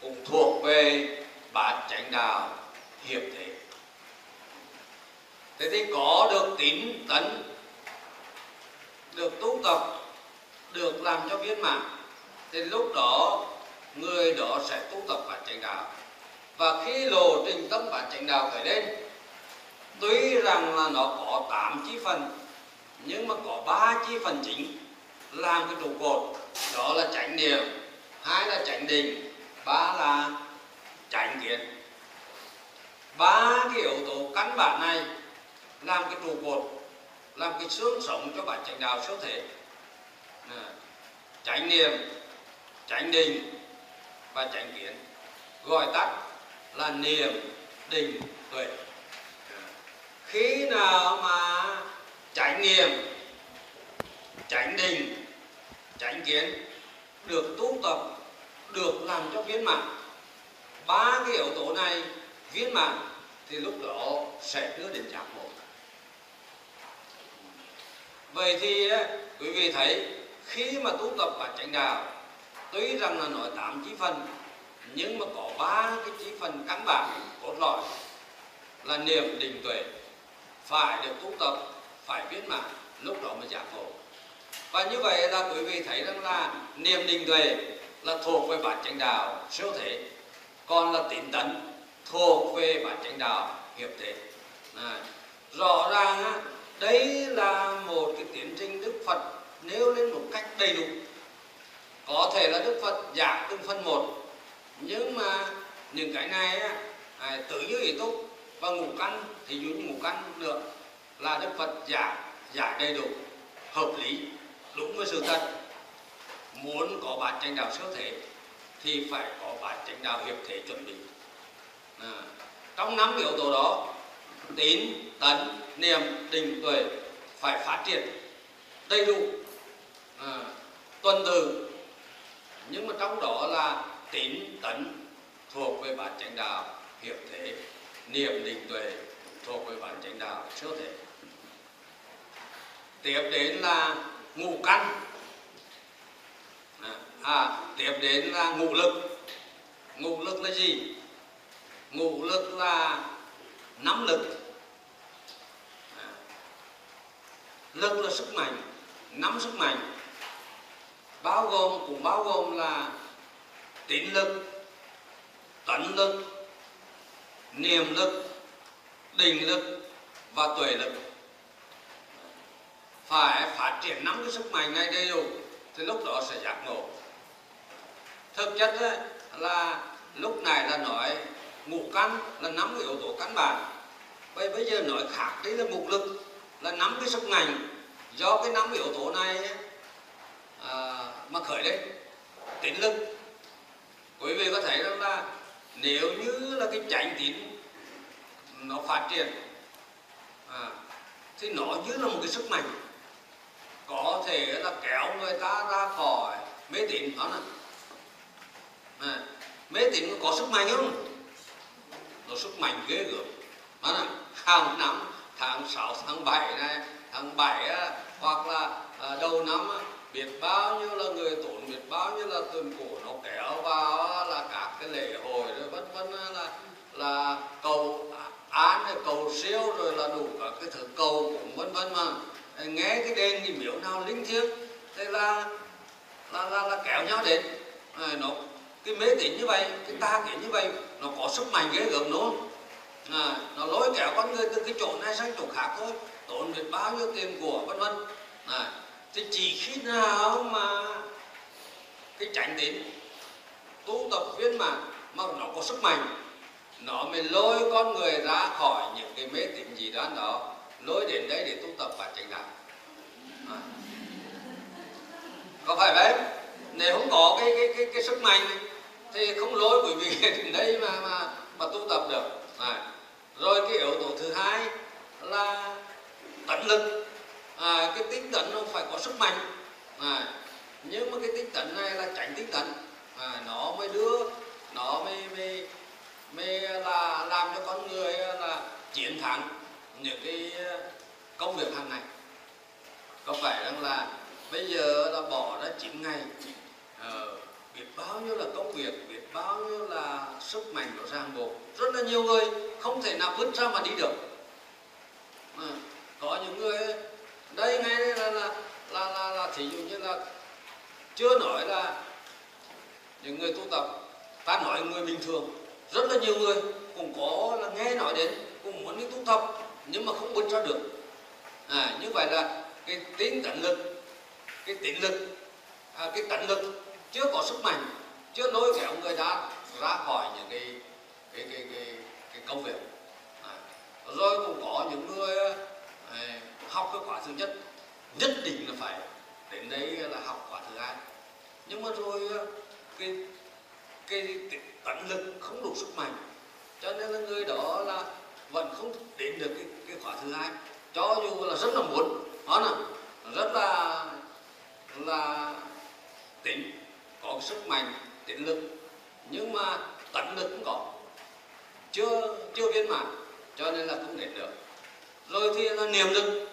cũng thuộc về bát chánh đạo hiệp thế. Thế thì có được tín tấn được tu tập được làm cho viên mãn thì lúc đó người đó sẽ tu tập bản chánh đạo. Và khi lộ trình tâm bản chánh đạo khởi lên tuy rằng là nó có tám chi phần nhưng mà có ba chi phần chính làm cái trụ cột. Đó là chánh niệm, hai là chánh định, ba là chánh kiến. Ba cái yếu tố căn bản này làm cái trụ cột, làm cái xương sống cho bản chánh đạo siêu thể. Chánh niệm, chánh định và chánh kiến. Gọi tắt là niệm định tuệ. Khi nào mà chánh niệm, chánh định, chánh kiến được tu tập, được làm cho viên mãn. Ba cái yếu tố này viên mãn thì lúc đó sẽ đưa đến giác ngộ. Vậy thì quý vị thấy khi mà tu tập và chánh đạo, tuy rằng là nói tám chí phần, nhưng mà có ba cái chí phần căn bản cốt lõi là niệm định tuệ phải được tu tập phải viên mãn lúc đó mới giác ngộ và như vậy là quý vị thấy rằng là niềm định tuệ là thuộc về bản chánh đạo siêu thể còn là tín tấn thuộc về bản chánh đạo hiệp thể à, rõ ràng á, là một cái tiến trình đức phật nêu lên một cách đầy đủ. Có thể là đức phật giảng từng phần một nhưng mà những cái này á, à, tự như ý túc và ngủ căn thì dụ như căn được là đức phật giảng giải đầy đủ hợp lý đúng với sự thật. Muốn có bản chánh đạo siêu thể thì phải có bản chánh đạo hiệp thể chuẩn bị. À, trong năm yếu tố đó tín tấn niệm định tuệ phải phát triển đầy đủ à, tuần từ nhưng mà trong đó là tín tấn thuộc về bản chánh đạo hiệp thể niệm định tuệ thuộc về bản chánh đạo siêu thể tiếp đến là ngũ căn. À, tiếp đến là ngũ lực. Ngũ lực là gì? Ngũ lực là năm lực. À, lực là sức mạnh năm sức mạnh. Bao gồm cũng bao gồm là tín lực tấn lực niềm lực định lực và tuệ lực phải phát triển nắm cái sức mạnh ngay đây rồi thì lúc đó sẽ giác ngộ. Thực chất ấy, là lúc này là nói ngũ căn là nắm cái yếu tố căn bản. Bây bây giờ nói khác đấy là mục lực là nắm cái sức mạnh. Do cái nắm yếu tố này à, mà khởi lên tín lực. Quý vị có thấy rằng là nếu như là cái chánh tín nó phát triển à, thì nó như là một cái sức mạnh có thể là kéo người ta ra khỏi mê tín đó nè à, mê tín có sức mạnh không? Nó sức mạnh ghê gớm. Đó nè hàng năm tháng 6, tháng 7 này tháng 7 á, hoặc là à, đầu năm á, biết bao nhiêu là người tốn biết bao nhiêu là tuần cổ nó kéo vào á, là các cái lễ hội rồi vân vân là là cầu à, án cầu siêu rồi là đủ cả cái thứ cầu cũng vân vân mà nghe cái đền cái miếu nào linh thiêng thế là là là, là kéo nhau đến. À, nó cái mê tín như vậy cái ta kiến như vậy nó có sức mạnh ghê gớm luôn. À, nó lôi kéo con người từ cái chỗ này sang chỗ khác thôi tốn biết bao nhiêu tiền của vân vân. À, thì chỉ khi nào mà cái tránh tín tu tập viên mà mà nó có sức mạnh nó mới lôi con người ra khỏi những cái mê tín gì đó đó lối đến đấy để tu tập và chạy đạo à. có phải vậy? Nếu không có cái cái cái, cái sức mạnh thì không lối bởi vì đến đây mà mà mà tu tập được. À. rồi cái yếu tố thứ hai là tận lực. À, cái tính tận nó phải có sức mạnh. À, nhưng mà cái tính tận này là tránh tính tận à, nó mới đưa nó mới mới mới là làm cho con người là chiến thắng những cái ờ, công việc hàng ngày. Có phải rằng là bây giờ là bỏ ra 9 ngày ờ, biết bao nhiêu là công việc biết bao nhiêu là sức mạnh của ràng buộc rất là nhiều người không thể nào vứt ra mà đi được. À, có những người đây ngay đây là là là là, là thí dụ như là chưa nói là những người tu tập ta nói người bình thường rất là nhiều người cũng có là nghe nói đến cũng muốn đi tu tập nhưng mà không bứt ra được à, như vậy là cái tính tận lực cái tính lực à, cái tận lực chưa có sức mạnh chưa lôi kéo người ta ra khỏi những cái cái cái cái, cái công việc. À, rồi cũng có những người à, học cái khóa thứ nhất nhất định là phải đến đây là học khóa thứ hai. Nhưng mà rồi à, cái cái, cái tận lực không đủ sức mạnh cho nên là người đó là vẫn không đến được cái, cái khóa thứ hai. Cho dù là rất là muốn đó là rất là là tính có sức mạnh tính lực nhưng mà tận lực cũng có. Chưa chưa viên mãn cho nên là không đến được. Rồi thì là niềm lực.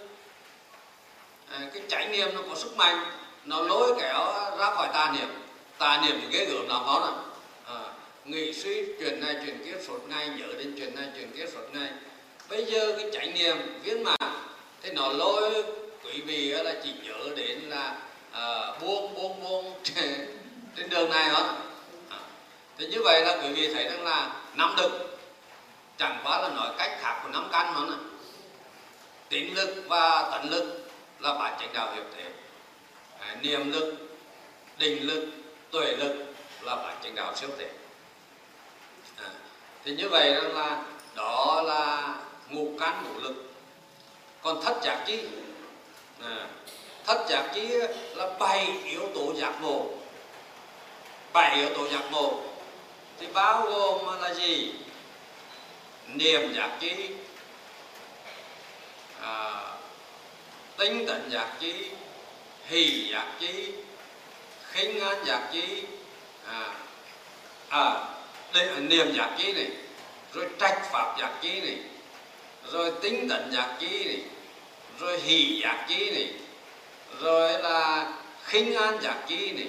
À, cái trải nghiệm nó có sức mạnh nó lôi kéo ra khỏi tà niệm. Tà niệm thì ghê gớm lắm đó nè à, nghĩ suy chuyện này chuyện kia suốt ngày nhớ đến chuyện này chuyện kia suốt ngày bây giờ cái chạy niệm viên mãn thì nó lôi quý vị là chỉ nhớ đến là à, buông buông buông trên đường này hả à, thì như vậy là quý vị thấy rằng là nắm được. Chẳng quá là nói cách khác của năm căn mà tín lực và tận lực là bản chánh đạo hiệp thể à, niệm lực định lực tuệ lực là bản chánh đạo siêu thể thì như vậy là đó là ngũ căn ngũ lực. Còn thất giác chi à, thất giác chi là bảy yếu tố giác ngộ. Bảy yếu tố giác ngộ. Thì bao gồm là gì? Niềm giác chi à, tinh tấn giác chi hỷ giác chi khinh an giác chi à, à niềm giác chi này, rồi trách pháp giác chi này, rồi tính tận giác chi này, rồi hỷ giác chi này, rồi là khinh an giác chi này,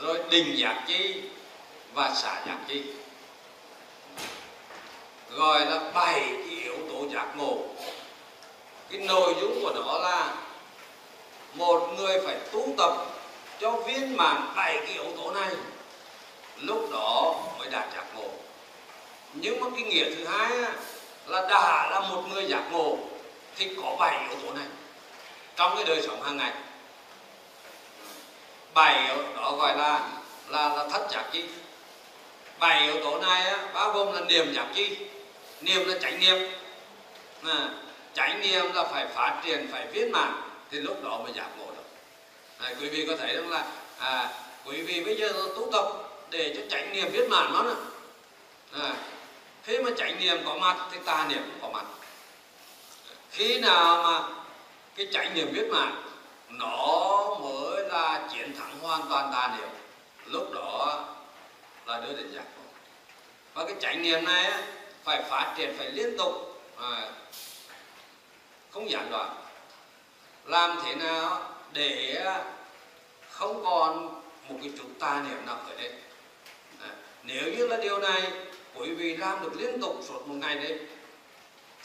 rồi định giác chi và xả giác chi gọi là bảy cái yếu tố giác ngộ. Cái nội dung của nó là một người phải tu tập cho viên mãn bảy cái yếu tố này lúc đó mới đạt giác ngộ nhưng mà cái nghĩa thứ hai là đã là một người giác ngộ thì có bảy yếu tố này. Trong cái đời sống hàng ngày bảy yếu đó gọi là là là thất giác chi. Bảy yếu tố này á, bao gồm là niềm giác chi. Niềm là chánh niệm. À, chánh niệm là phải phát triển phải viên mãn thì lúc đó mới giác ngộ được. À, quý vị có thấy rằng là à, quý vị bây giờ tu tập để cho chánh niệm viên mãn nó à, khi mà chánh niệm có mặt thì tà niệm có mặt. Khi nào mà cái chánh niệm viên mãn nó mới là chiến thắng hoàn toàn tà niệm. Lúc đó là đưa đến giác ngộ. Và cái chánh niệm này phải phát triển phải liên tục. À, không gián đoạn. Làm thế nào để không còn một cái chút tà niệm nào khởi lên à, nếu như là điều này quý vị làm được liên tục suốt một ngày đấy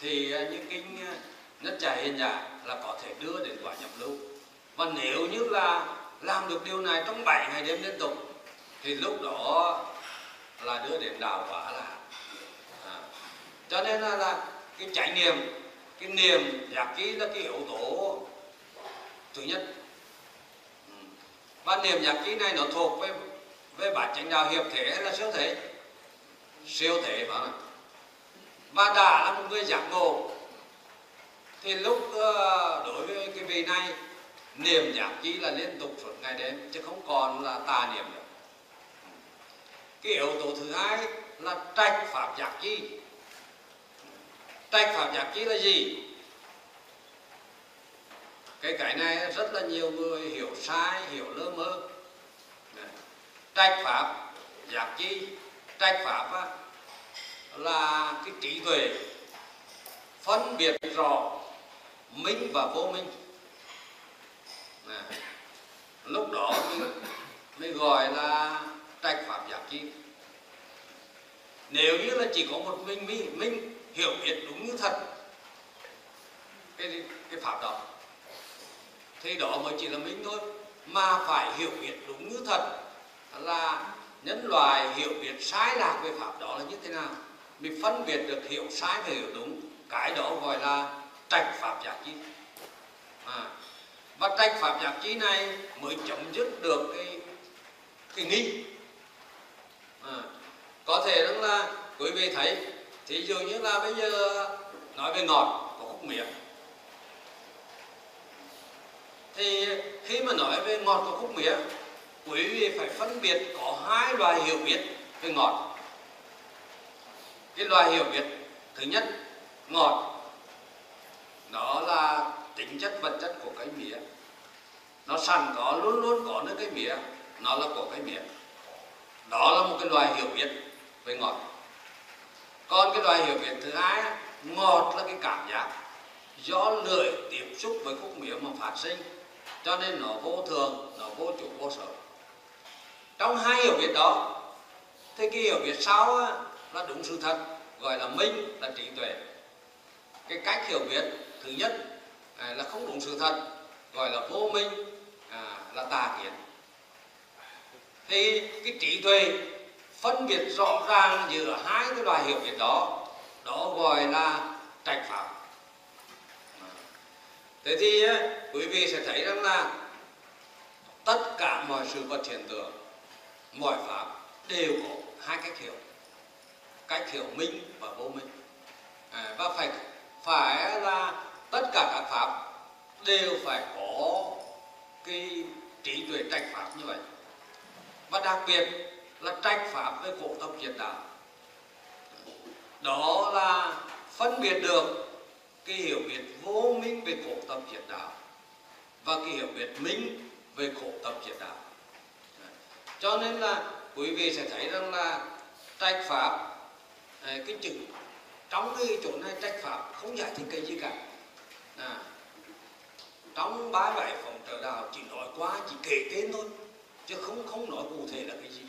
thì à, những kinh nhất trà hiện giả là có thể đưa đến quả nhập lưu và nếu như là làm được điều này trong 7 ngày đêm liên tục thì lúc đó là đưa đến đạo quả là à. cho nên là, là cái trải nghiệm cái niềm giác ký là cái yếu tố thứ nhất ừ. và niềm giác ký này nó thuộc với với bản chánh đạo hiệp thể hay là siêu thể? Siêu thể mà. Và đã là một người giác ngộ thì lúc ờ, đối với cái vị này, niệm giác chi là liên tục suốt ngày đêm, chứ không còn là tà niệm nữa. Cái yếu tố thứ hai là trạch pháp giác chi. Trạch pháp giác chi là gì? Cái cái này rất là nhiều người hiểu sai, hiểu lơ mơ trách pháp giác chi trách pháp á, là cái trí tuệ phân biệt rõ minh và vô minh. À, lúc đó mới, mới gọi là trách pháp giác chi nếu như là chỉ có một mình mình, mình hiểu biết đúng như thật cái cái pháp đó thì đó mới chỉ là minh thôi mà phải hiểu biết đúng như thật là nhân loại hiểu biết sai lạc về pháp đó là như thế nào? Mình phân biệt được hiểu sai và hiểu đúng cái đó gọi là trạch pháp giác chi. À, và trạch pháp giác chi này mới chấm dứt được cái cái nghi. À, có thể rằng là quý vị thấy thì dụ như là bây giờ nói về ngọt có khúc miệng. Thì khi mà nói về ngọt có khúc mía quý vị phải phân biệt có hai loại hiểu biết về ngọt. Cái loại hiểu biết thứ nhất, ngọt. Đó là tính chất vật chất của cái mía. Nó sẵn có, luôn luôn có nơi cái mía. Nó là của cái mía. Đó là một cái loại hiểu biết về ngọt. Còn cái loại hiểu biết thứ hai, ngọt là cái cảm giác do lưỡi tiếp xúc với khúc mía mà phát sinh. Cho nên nó vô thường, nó vô chủ, vô sở trong hai hiểu biết đó thì cái hiểu biết sau là đúng sự thật gọi là minh là trí tuệ. Cái cách hiểu biết thứ nhất à, là không đúng sự thật gọi là vô minh à, là tà kiến. Thì cái trí tuệ phân biệt rõ ràng giữa hai cái loại hiểu biết đó đó gọi là trạch pháp thế thì quý vị sẽ thấy rằng là tất cả mọi sự vật hiện tượng mọi pháp đều có hai cách hiểu cách hiểu minh và vô minh. À, và phải phải là tất cả các pháp đều phải có cái trí tuệ trạch pháp như vậy. Và đặc biệt là trạch pháp với khổ tâm triệt đạo đó là phân biệt được cái hiểu biết vô minh về khổ tâm triệt đạo và cái hiểu biết minh về khổ tâm triệt đạo cho nên là quý vị sẽ thấy rằng là trách pháp ờ, cái chữ trong cái chỗ này trách pháp không giải thích cái gì cả. À, trong bá bảy phòng trợ đạo chỉ nói qua chỉ kể tên thôi chứ không không nói cụ thể là cái gì.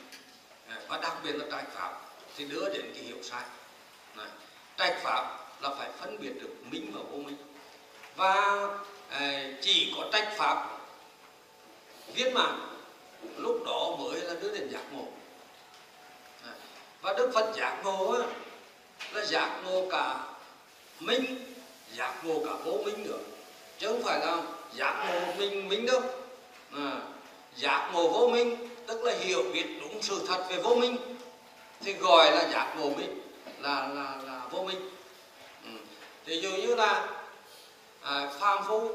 À, và đặc biệt là trách pháp thì đưa đến cái hiểu sai. À, trách pháp là phải phân biệt được minh và vô minh và à, chỉ có trách pháp viên mãn lúc đó mới là đưa đến giác ngộ. À, và đức phật giác ngộ là giác ngộ cả minh giác ngộ cả vô minh nữa. Chứ không phải là giác ngộ minh minh đâu. À, giác ngộ vô minh tức là hiểu biết đúng sự thật về vô minh. Thì gọi là giác ngộ minh là là là vô minh. Ừ, thì dụ như là à, phàm phu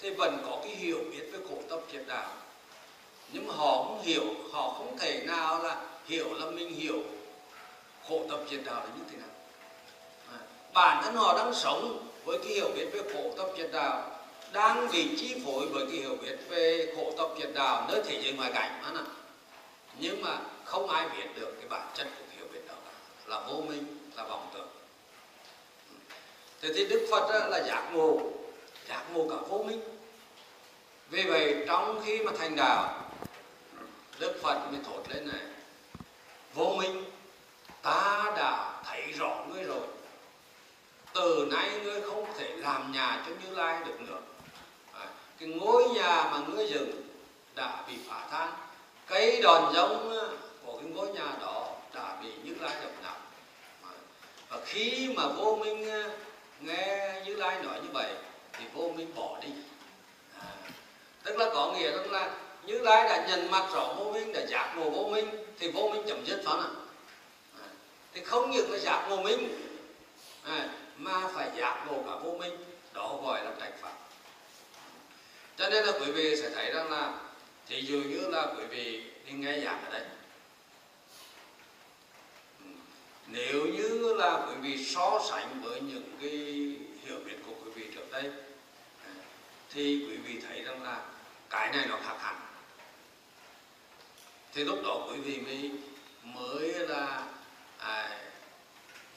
thì vẫn có cái hiểu biết về khổ tập triệt đạo nhưng mà họ không hiểu họ không thể nào là hiểu là mình hiểu khổ tập thiền đạo là như thế nào. À, bản thân họ đang sống với cái hiểu biết về khổ tập thiền đạo đang bị chi phối bởi cái hiểu biết về khổ tập thiền đạo nơi thế giới ngoài cảnh mà nè. Nhưng mà không ai biết được cái bản chất của hiểu biết đó là vô minh là vọng tưởng. Thế thì đức phật là giác ngộ giác ngộ cả vô minh. Vì vậy trong khi mà thành đạo đức phật mới thốt lên này vô minh ta đã thấy rõ ngươi rồi. Từ nay ngươi không thể làm nhà cho như lai được nữa. À, cái ngôi nhà mà ngươi dựng đã bị phá tan. Cái đòn giống à, của cái ngôi nhà đó đã bị như lai đập nặng. À, và khi mà vô minh à, nghe như lai nói như vậy thì vô minh bỏ đi. À, tức là có nghĩa rằng là như lai đã nhận mặt rõ vô minh đã giác ngộ vô minh thì vô minh chấm dứt phải không à, thì không những là giác ngộ minh à, mà phải giác ngộ cả vô minh. Đó gọi là trạch pháp cho nên là quý vị sẽ thấy rằng là thì dụ như là quý vị đi nghe giảng ở đây. Ừ, nếu như là quý vị so sánh với những cái hiểu biết của quý vị trước đây à, thì quý vị thấy rằng là cái này nó khác hẳn thì lúc đó quý vị mới mới là à,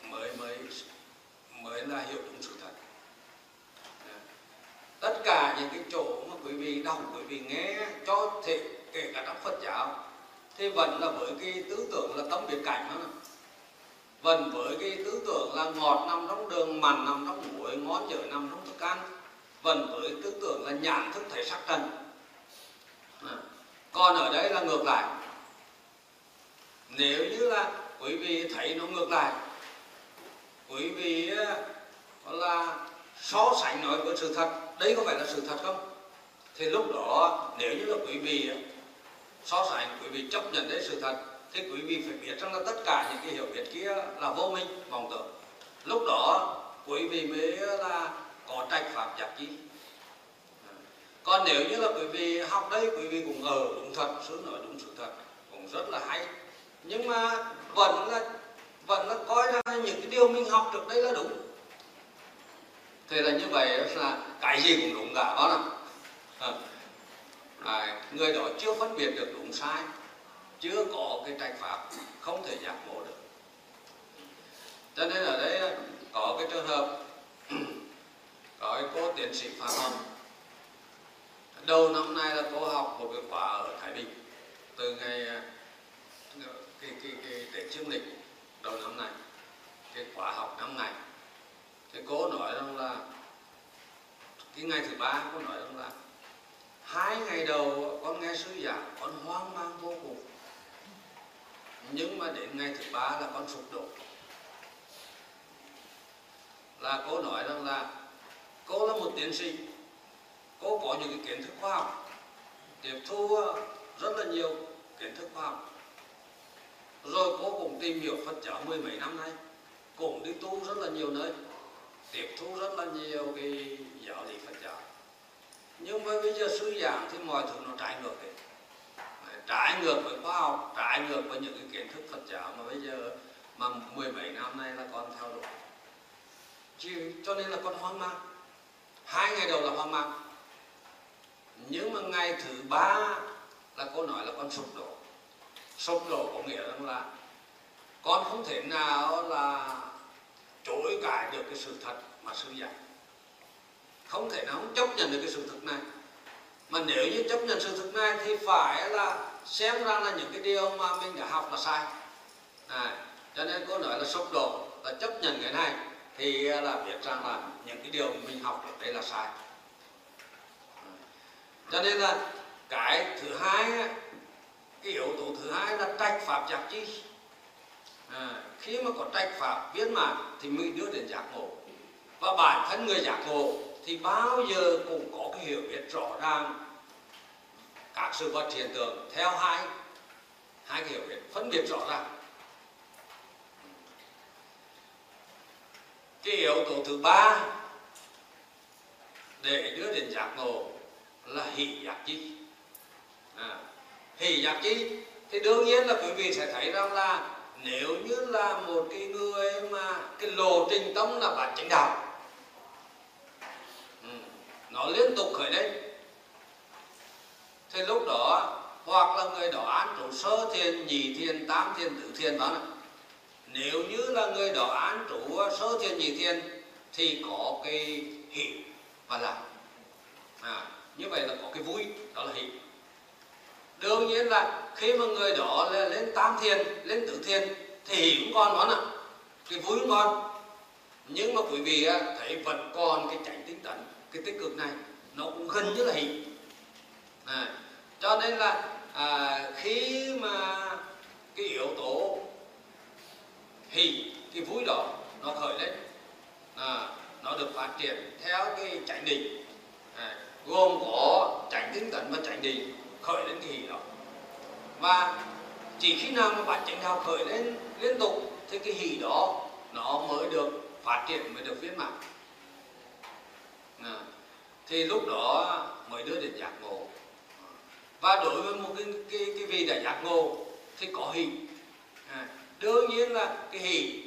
mới mới mới là hiểu đúng sự thật. Tất cả những cái chỗ mà quý vị đọc quý vị nghe cho thể kể cả trong Phật giáo thì vẫn là với cái tư tưởng là tâm biệt cảnh đó vẫn với cái tư tưởng là ngọt nằm trong đường mặn nằm trong muối ngon dở nằm trong thức ăn. Vẫn với tư tưởng là nhãn thức thể sắc trần còn ở đây là ngược lại nếu như là quý vị thấy nó ngược lại, quý vị ờ, là so sánh nói với sự thật, đây có phải là sự thật không? Thì lúc đó, nếu như là quý vị ờ, so sánh, quý vị chấp nhận đấy sự thật, thì quý vị phải biết rằng là tất cả những cái hiểu biết kia là vô minh, vọng tưởng. Lúc đó, quý vị mới ờ, là có trạch pháp giác chi. Còn nếu như là quý vị học đây, quý vị cũng ở đúng thật sư nói đúng sự thật, cũng rất là hay nhưng mà vẫn là vẫn là coi ra những cái điều mình học trước đây là đúng. Thế là như vậy là cái gì cũng đúng cả đó là ờ. à, người đó chưa phân biệt được đúng sai chưa có cái trạch pháp không thể giác ngộ được. Cho nên ở đây có cái trường hợp có cái cô tiến sĩ phạm hồng. Đầu năm nay là cô học một cái khóa ở thái bình từ ngày à, cái cái cái để chương lịch đầu năm này, cái khóa học năm ngày thì cô nói rằng là, cái ngày thứ ba cô nói rằng là, hai ngày đầu con nghe sư giảng, con hoang mang vô cùng. Nhưng mà đến ngày thứ ba là con sụp đổ. Là cô nói rằng là, cô là một tiến sĩ, cô có những cái kiến thức khoa học, tiếp thu rất là nhiều kiến thức khoa học rồi cô cũng tìm hiểu Phật giáo mười mấy năm nay. Cũng đi tu rất là nhiều nơi tiếp thu rất là nhiều cái giáo lý Phật giáo. Nhưng mà bây giờ sư giảng thì mọi thứ nó trái ngược đấy trái ngược với khoa học trái ngược với những cái kiến thức Phật giáo mà bây giờ mà mười mấy năm nay là con theo đuổi. Chỉ, cho nên là con hoang mang. Hai ngày đầu là hoang mang. Nhưng mà ngày thứ ba là cô nói là con sụp đổ sụp đổ có nghĩa rằng là con không thể nào là chối cãi được cái sự thật mà sư dạy. Không thể nào không chấp nhận được cái sự thật này. Mà nếu như chấp nhận sự thật này thì phải là xem ra là những cái điều mà mình đã học là sai. À, cho nên cô nói là sốc đổ là chấp nhận cái này thì là biết rằng là những cái điều mình học ở đây là sai. Cho nên là cái thứ hai cái yếu tố thứ hai là trạch pháp giác chi à, khi mà có trạch pháp viên mãn thì mới đưa đến giác ngộ. Và bản thân người giác ngộ thì bao giờ cũng có cái hiểu biết rõ ràng. Các sự vật hiện tượng theo hai hai cái hiểu biết phân biệt rõ ràng. Cái yếu tố thứ ba để đưa đến giác ngộ là hỷ giác chi à, hỷ giác chi thì đương nhiên là quý vị sẽ thấy rằng là nếu như là một cái người mà cái lộ trình tâm là bản chánh đạo ừ, nó liên tục khởi lên thì lúc đó hoặc là người đó án trụ sơ thiền nhị thiền tam thiền tứ thiền đó này. nếu như là người đó án trụ sơ thiền nhị thiền thì có cái hỷ và lạc à, như vậy là có cái vui đó là hỷ đương nhiên là khi mà người đó lên tam thiền lên tứ thiền thì cũng còn món ạ, cái vui cũng còn. Nhưng mà quý vị thấy vẫn còn cái tránh tinh tấn cái tích cực này nó cũng gần như là hỉ. à, cho nên là à, khi mà cái yếu tố hỉ, cái vui đó nó khởi lên à, nó được phát triển theo cái chánh định. À, gồm có chánh tinh tấn và chánh định khởi lên cái hỷ đó. Và chỉ khi nào mà bản chánh đạo khởi lên liên tục thì cái hỷ đó nó mới được phát triển mới được viên mãn. À, thì lúc đó mới đưa đến giác ngộ. Và đối với một cái cái, cái vị đã giác ngộ thì có hỷ. À, đương nhiên là cái hỷ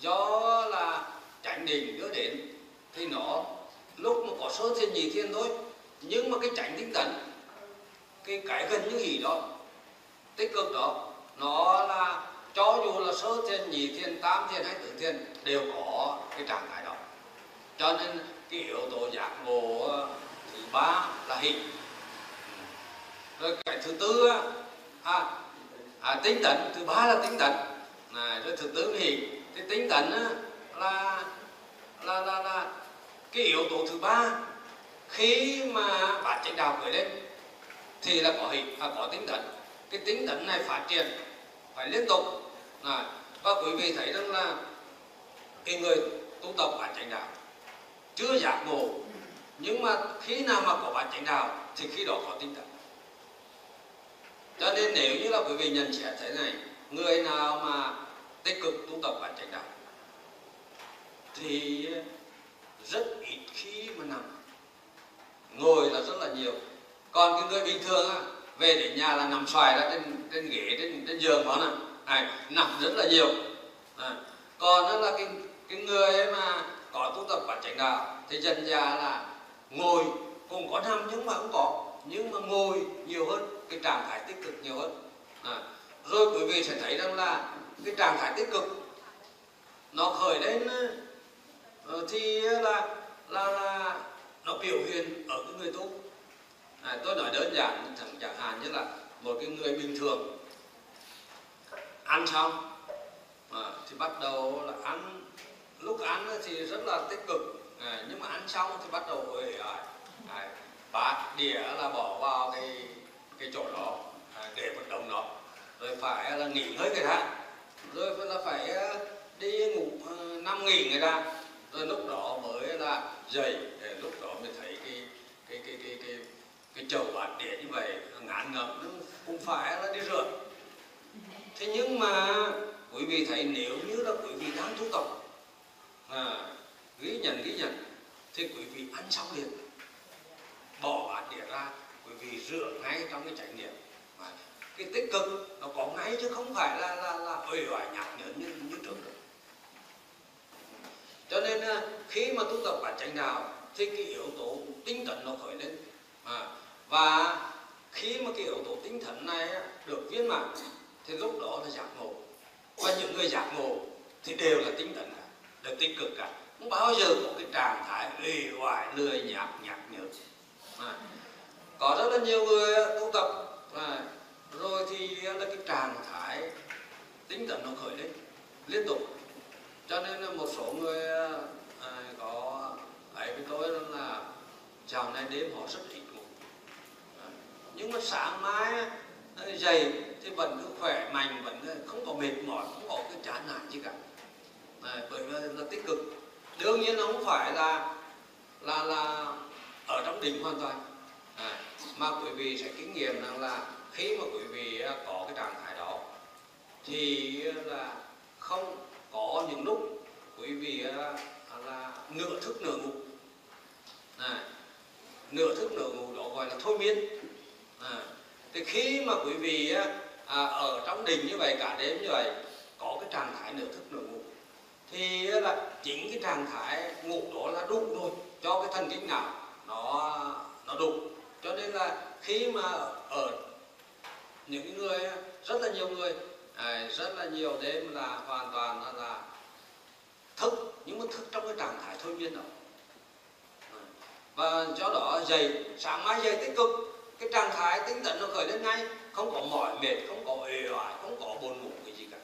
do là chánh định đưa đến thì nó lúc mà có sơ thiên nhị thiên thôi nhưng mà cái chánh tinh tấn cái cái gần như hỷ đó tích cực đó nó là cho dù là sơ thiên nhị thiên tam thiên hay tử thiên đều có cái trạng thái đó. Cho nên cái yếu tố giác ngộ ờ, thứ ba là hình. Rồi cái thứ tư à, à, tính tấn thứ ba là tính tấn. Này rồi thứ tư hỷ thì tính tấn là là là là cái yếu tố thứ ba. Khi mà bạn chánh đạo khởi lên thì là có hình và có tính tấn cái tính tấn này phát triển phải liên tục. À, và quý vị thấy rằng là cái người tu tập bản chánh đạo chưa giác ngộ. Nhưng mà khi nào mà có bản chánh đạo thì khi đó có tinh tấn cho nên nếu như là quý vị nhận xét thế này người nào mà tích cực tu tập bản chánh đạo thì rất ít khi mà nằm. Ngồi là rất là nhiều còn cái người bình thường á về đến nhà là nằm xoài ra trên trên ghế trên trên giường đó nè à, nằm rất là nhiều. À, còn đó là cái cái người mà có tu tập quả chánh đạo thì dần già là ngồi cũng có nằm nhưng mà cũng có. Nhưng mà ngồi nhiều hơn cái trạng thái tích cực nhiều hơn. À, rồi quý vị sẽ thấy rằng là cái trạng thái tích cực nó khởi lên ờ, thì là là là nó biểu hiện ở cái người tu à, tôi nói đơn giản chẳng chẳng hạn như là một cái người bình thường ăn xong à, thì bắt đầu là ăn lúc ăn thì rất là tích cực. À, nhưng mà ăn xong thì bắt đầu ơi à, à, bát đĩa là bỏ vào cái cái chỗ đó à, để vận động nó. Rồi phải là nghỉ ngơi người ta rồi là phải à, đi ngủ à, năm nghỉ người ta. Rồi lúc đó mới là dậy để lúc đó mới thấy cái cái cái cái cái cái chầu bát đĩa như vậy ngán ngẩm cũng phải là đi rửa. Thế nhưng mà quý vị thấy nếu như là quý vị đang tu tập à, ghi nhận ghi nhận thì quý vị ăn xong liền. Bỏ bát đĩa ra quý vị rửa ngay trong cái chánh niệm. À, cái tích cực nó có ngay chứ không phải là là là uể oải nhạt nhở như như trước nữa cho nên à, khi mà tu tập bản chánh đạo thì cái yếu tố tinh thần nó khởi lên. À, và khi mà cái yếu tố tinh thần này được viên mãn thì lúc đó là giác ngộ. Và những người giác ngộ thì đều là tinh thần được tích cực cả. Không bao giờ có cái trạng thái uể oải lười nhạt nhạt nhở. À, có rất là nhiều người tu tập à, rồi thì là cái trạng thái tinh thần nó khởi lên liên tục. Cho nên là một số người à, có ấy với tôi là dạo này đêm họ rất ít nhưng mà sáng mai ờ, dậy thì vẫn cứ khỏe mạnh vẫn ờ, không có mệt mỏi không có cái chán nản gì cả. À, bởi vì là tích cực. Đương nhiên nó không phải là là là ở trong đỉnh hoàn toàn. À, mà quý vị sẽ kinh nghiệm rằng là khi mà quý vị ờ, có cái trạng thái đó thì là không có những lúc quý vị là nửa thức nửa ngủ. À, nửa thức nửa ngủ đó gọi là thôi miên à, thì khi mà quý vị à, ở trong đình như vậy cả đêm như vậy có cái trạng thái nửa thức nửa ngủ thì là chính cái trạng thái ngủ đó là đủ thôi cho cái thần kinh nào nó nó đủ. Cho nên là khi mà ở những người rất là nhiều người à, rất là nhiều đêm là hoàn toàn là, là thức nhưng mà thức trong cái trạng thái thôi miên đó. Và do đó dậy sáng mai dậy tích cực cái trạng thái tinh thần nó khởi lên ngay không có mỏi mệt không có ề oải không có buồn ngủ cái gì cả.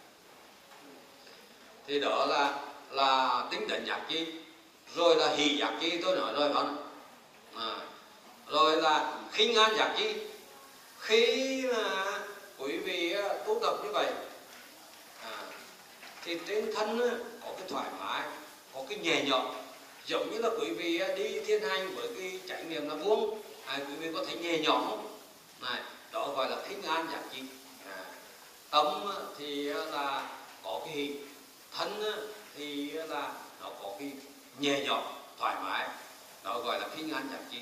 Thì đó là là tinh thần giác chi rồi là hỷ giác chi tôi nói rồi không à, rồi là khinh an giác chi. Khi mà quý vị à, tu tập như vậy à, thì trên thân à, có cái thoải mái có cái nhẹ nhõm giống như là quý vị à, đi thiên hành với cái trải nghiệm là buông à, quý vị có thể nhẹ nhõm không? Này đó gọi là khinh an giác chi à, tâm thì là có cái hình, thân thì là nó có cái nhẹ nhõm thoải mái. Đó gọi là khinh an giác chi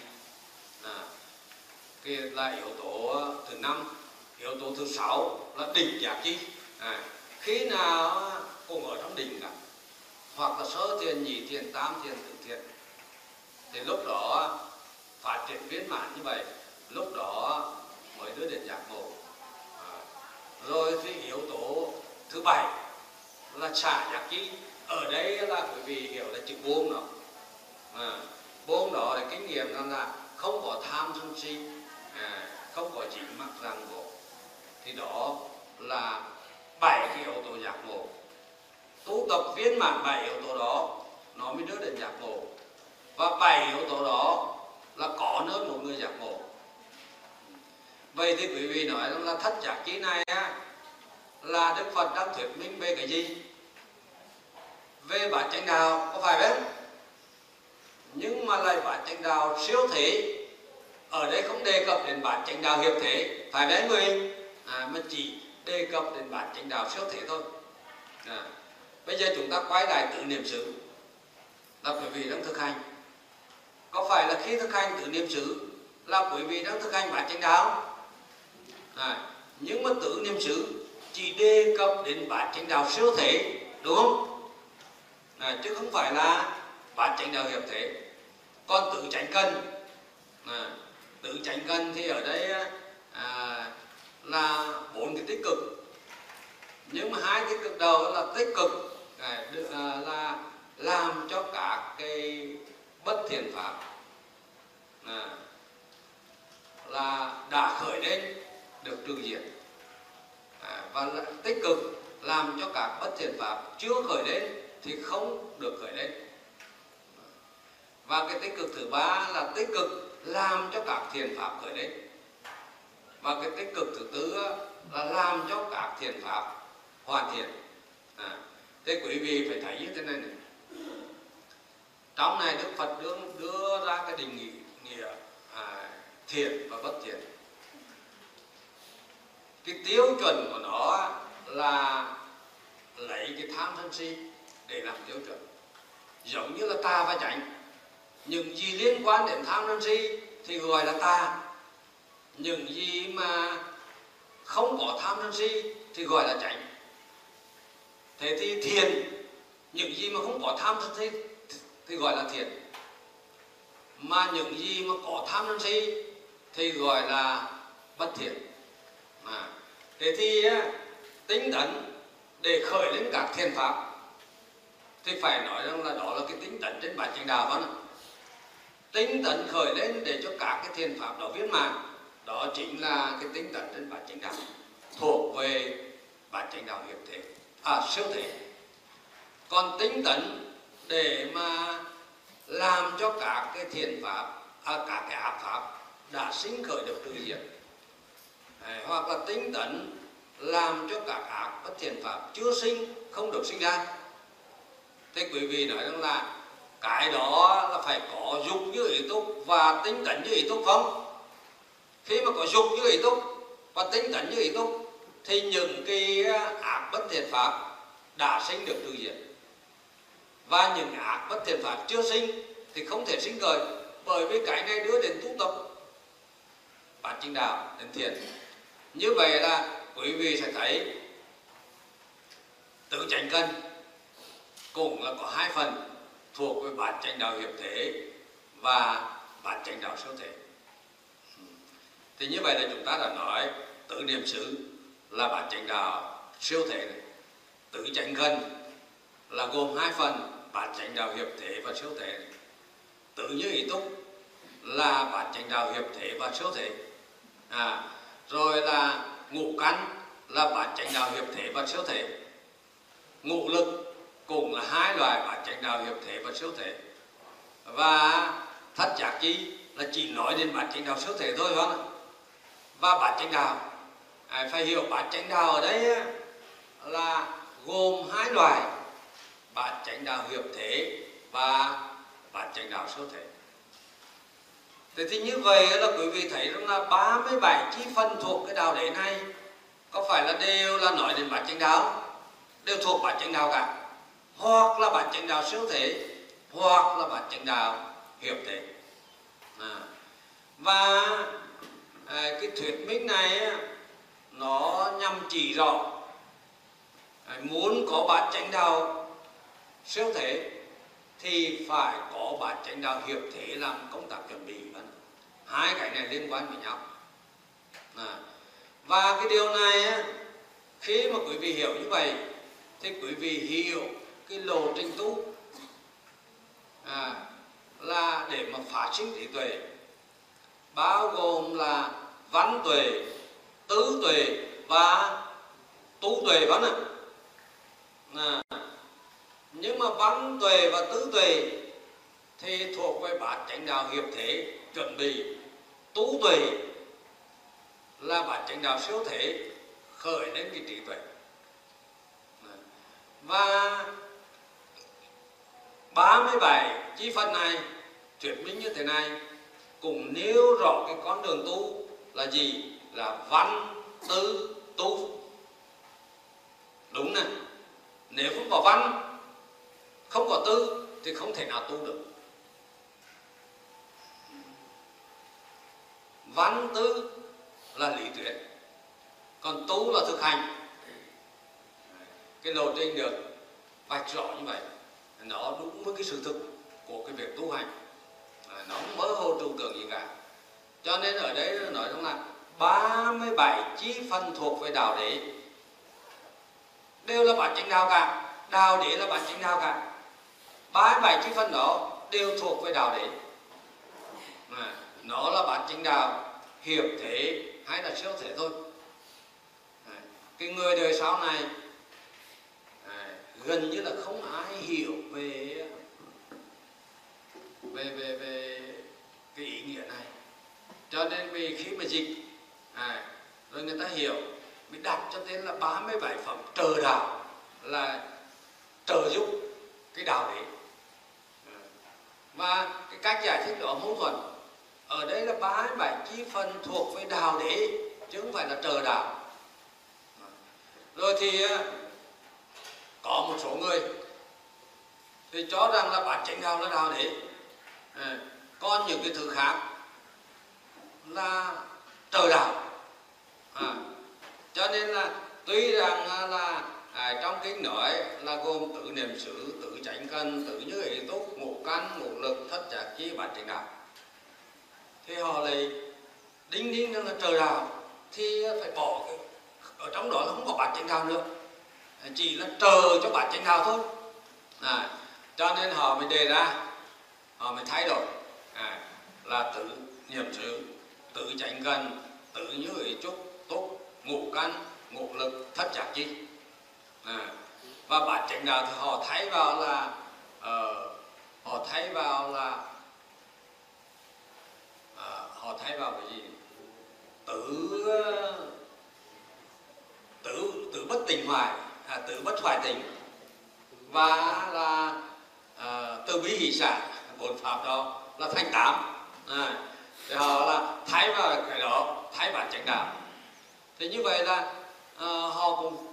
à, cái là yếu tố thứ năm yếu tố thứ sáu là định giác chi à, khi nào cũng ở trong đỉnh cả. Hoặc là sơ thiền nhị thiền tam thiền tứ thiền thì lúc đó phát triển viên mãn như vậy. Lúc đó mới đưa đến giác ngộ à, rồi thì yếu tố thứ bảy là xả giác chi ở đây là quý vị hiểu là chữ buông đó. À, buông đó là kinh nghiệm rằng là không có tham sân si à, không có chỉ mắc ràng buộc thì đó là bảy cái yếu tố giác ngộ tu tập viên mãn bảy yếu tố đó nó mới đưa đến giác ngộ và bảy yếu tố đó là có nơi một người giác ngộ vậy thì quý vị nói rằng là thất giác chi này á, là đức phật đang thuyết minh về cái gì? Về bản chánh đạo có phải không? Nhưng mà lại bản chánh đạo siêu thể ở đây không đề cập đến bản chánh đạo hiệp thể phải đấy người à, mà chỉ đề cập đến bản chánh đạo siêu thể thôi. À. bây giờ chúng ta quay lại tự niệm xứ là quý vị đang thực hành có phải là khi thực hành tự niệm xứ là quý vị đang thực hành bản chánh đạo? À, nhưng mà tự niệm xứ chỉ đề cập đến bản chánh đạo siêu thể đúng không? À, chứ không phải là bản chánh đạo hiệp thể còn tự tránh cân à, tự tránh cân thì ở đây à, là bốn cái tích cực. Nhưng mà hai tích cực đầu là tích cực à, là làm cho cả cái bất thiện pháp à, là đã khởi lên được trừ diệt. À, và là tích cực làm cho các bất thiện pháp chưa khởi lên thì không được khởi lên. Và cái tích cực thứ ba là tích cực làm cho các thiện pháp khởi lên. Và cái tích cực thứ tư là làm cho các thiện pháp hoàn thiện. À, thế quý vị phải thấy như thế này này trong này đức phật đưa, đưa ra cái định nghĩa, nghĩa à, thiện và bất thiện. Cái tiêu chuẩn của nó là lấy cái tham sân si để làm tiêu chuẩn. Giống như là ta và chánh những gì liên quan đến tham sân si thì gọi là ta. Những gì mà không có tham sân si thì gọi là chánh. Thế thì thiền những gì mà không có tham sân si thì gọi là thiện. Mà những gì mà có tham sân si thì gọi là bất thiện. À, thế thì tính tấn để khởi lên các thiền pháp thì phải nói rằng là đó là cái tính tấn trên bản chánh đạo đó tính tấn khởi lên để cho các cái thiền pháp đó viên mãn đó chính là cái tính tấn trên bản chánh đạo thuộc về bản chánh đạo hiệp thể à siêu thể còn tính tấn để mà làm cho các cái thiện pháp à, các cái ác pháp đã sinh khởi được từ diệt. Hoặc là tinh tấn làm cho các ác bất thiện pháp chưa sinh không được sinh ra. Thế quý vị nói rằng là cái đó là phải có dục như ý túc và tinh tấn như ý túc không? Khi mà có dục như ý túc và tinh tấn như ý túc thì những cái ác bất thiện pháp đã sinh được từ diệt và những ác bất thiện pháp chưa sinh thì không thể sinh khởi, bởi vì cái này đưa đến tu tập. Bản chính đạo đến thiền như vậy là quý vị sẽ thấy tự chánh cân cũng là có hai phần thuộc về bản chánh đạo hiệp thể và bản chánh đạo siêu thể thì như vậy là chúng ta đã nói tự niệm xứ là bản chánh đạo siêu thể này. tự chánh cân là gồm hai phần bản chánh đạo hiệp thể và siêu thể tự như ý túc là bản chánh đạo hiệp thể và siêu thể à, rồi là ngũ căn là bản chánh đạo hiệp thể và siêu thể ngũ lực cũng là hai loại bản chánh đạo hiệp thể và siêu thể và thất giác chi là chỉ nói đến bản chánh đạo siêu thể thôi không và bản chánh đạo à, phải hiểu bản chánh đạo ở đây là gồm hai loại bản chánh đạo hiệp thể và bản chánh đạo siêu thể Thế thì như vậy là quý vị thấy rằng là 37 chi phân thuộc cái đạo đế này có phải là đều là nói đến bản chánh đạo? Đều thuộc bản chánh đạo cả. Hoặc là bản chánh đạo siêu thể hoặc là bản chánh đạo hiệp thể à. và à, cái thuyết minh này nó nhằm chỉ rõ à, muốn có bản chánh đạo siêu thể thì phải có bản chánh đạo hiệp thể làm công tác chuẩn bị hai cái này liên quan với nhau à. và cái điều này á, khi mà quý vị hiểu như vậy thì quý vị hiểu cái lộ trình tu à, là để mà phát sinh trí tuệ bao gồm là văn tuệ tứ tuệ và tu tuệ vẫn ạ à nhưng mà văn tuệ và tứ tuệ thì thuộc về bát chánh đạo hiệp thể, chuẩn bị. Tu tuệ là bát chánh đạo siêu thể, khởi lên cái trí tuệ. Và 37 chi phần này, thuyết minh như thế này, cũng nêu rõ cái con đường tu là gì? Là văn tư tu. Đúng này. Nếu không có văn không có tư thì không thể nào tu được. Văn tư là lý thuyết, còn tu là thực hành. Cái lộ trình được vạch rõ như vậy, nó đúng với cái sự thực của cái việc tu hành. Nó không mơ hồ trừu tượng gì cả. Cho nên ở đây nói rằng là 37 chi phần thuộc về đạo đế. Đều là bản chánh đạo cả. Đạo đế là bản chánh đạo cả. 37 chi phần đó đều thuộc về đạo đế. Mà nó là bản chính đạo hiệp thể hay là siêu thể thôi. À, cái người đời sau này à, gần như là không ai hiểu về về về về cái ý nghĩa này. Cho nên vì khi mà dịch à, rồi người ta hiểu bị đặt cho tên là 37 phẩm trợ đạo là trợ giúp cái đạo đấy và cái cách giải thích đó mâu thuẫn. Ở đây là 37 chi phần thuộc về đạo đế chứ không phải là trợ đạo. Rồi thì à, có một số người thì cho rằng là bản chánh đạo là đạo đế. À, còn những cái thứ khác là trời đạo. À, cho nên là tuy rằng là à, trong kinh nói là gồm tự niệm xứ tự chánh cân tự như ý túc ngũ căn ngũ lực thất giác chi bản chánh đạo. Thì họ lại đinh đinh là trời đạo thì phải bỏ cái, ở trong đó là không có bản chánh đạo nữa. Chỉ là chờ cho bản chánh đạo thôi. À, cho nên họ mới đề ra họ mới thay đổi. À, là tự niệm xứ tự chánh cần tự như ý trúc túc ngũ căn ngũ lực thất giác chi à, và bản chánh đạo thì họ thấy vào là uh, họ thấy vào là uh, họ thấy vào cái gì? Tự ờ, tự tự bất tình hoài à, tự bất hoài tình. Và là uh, từ bi hỷ xả bốn pháp đó là thành tám. À, thì họ là thay vào cái đó thay bản chánh đạo thì như vậy là uh, họ cũng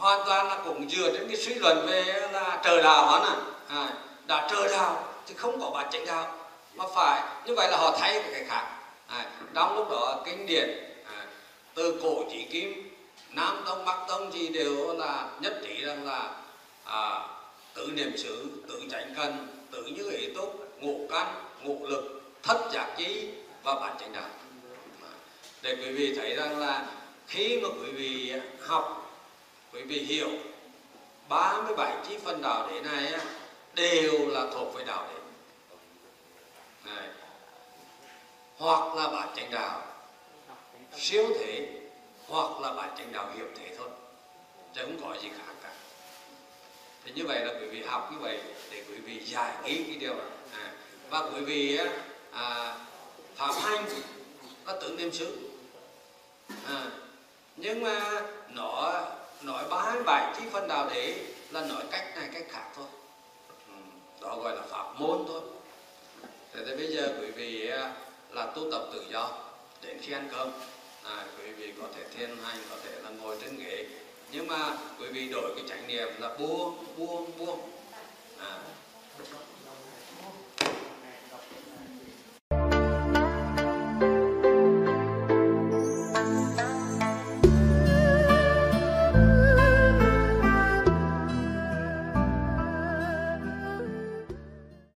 hoàn toàn là cũng dựa trên cái suy luận về là trời đạo hắn à, à đã trời đạo thì không có bản chánh đạo mà phải như vậy là họ thay cái khác. À, trong lúc đó kinh điển à, từ cổ chỉ kim nam tông bắc tông gì đều là nhất trí rằng là à, tự niệm xứ tự chánh cần tự như ý túc ngộ căn ngộ lực thất giác trí và bản chánh đạo. Để quý vị thấy rằng là khi mà quý vị học quý vị hiểu 37 chi phần đạo đế này đều là thuộc về đạo đế. Này. hoặc là bản chánh đạo siêu thể hoặc là bản chánh đạo hiệp thể thôi chứ không có gì khác cả. Thì như vậy là quý vị học như vậy để quý vị giải nghĩ cái điều này. À, và quý vị à, phạm hành là tưởng niệm xứ. À, nhưng mà nó nói ba bài chi phân đạo để là nói cách này cách khác thôi. Ừ, đó gọi là pháp môn thôi. Thế thì bây giờ quý vị à, là tu tập tự do đến khi ăn cơm. À, quý vị có thể thiền hành có thể là ngồi trên ghế. Nhưng mà quý vị đổi cái chánh niệm là buông buông buông. À,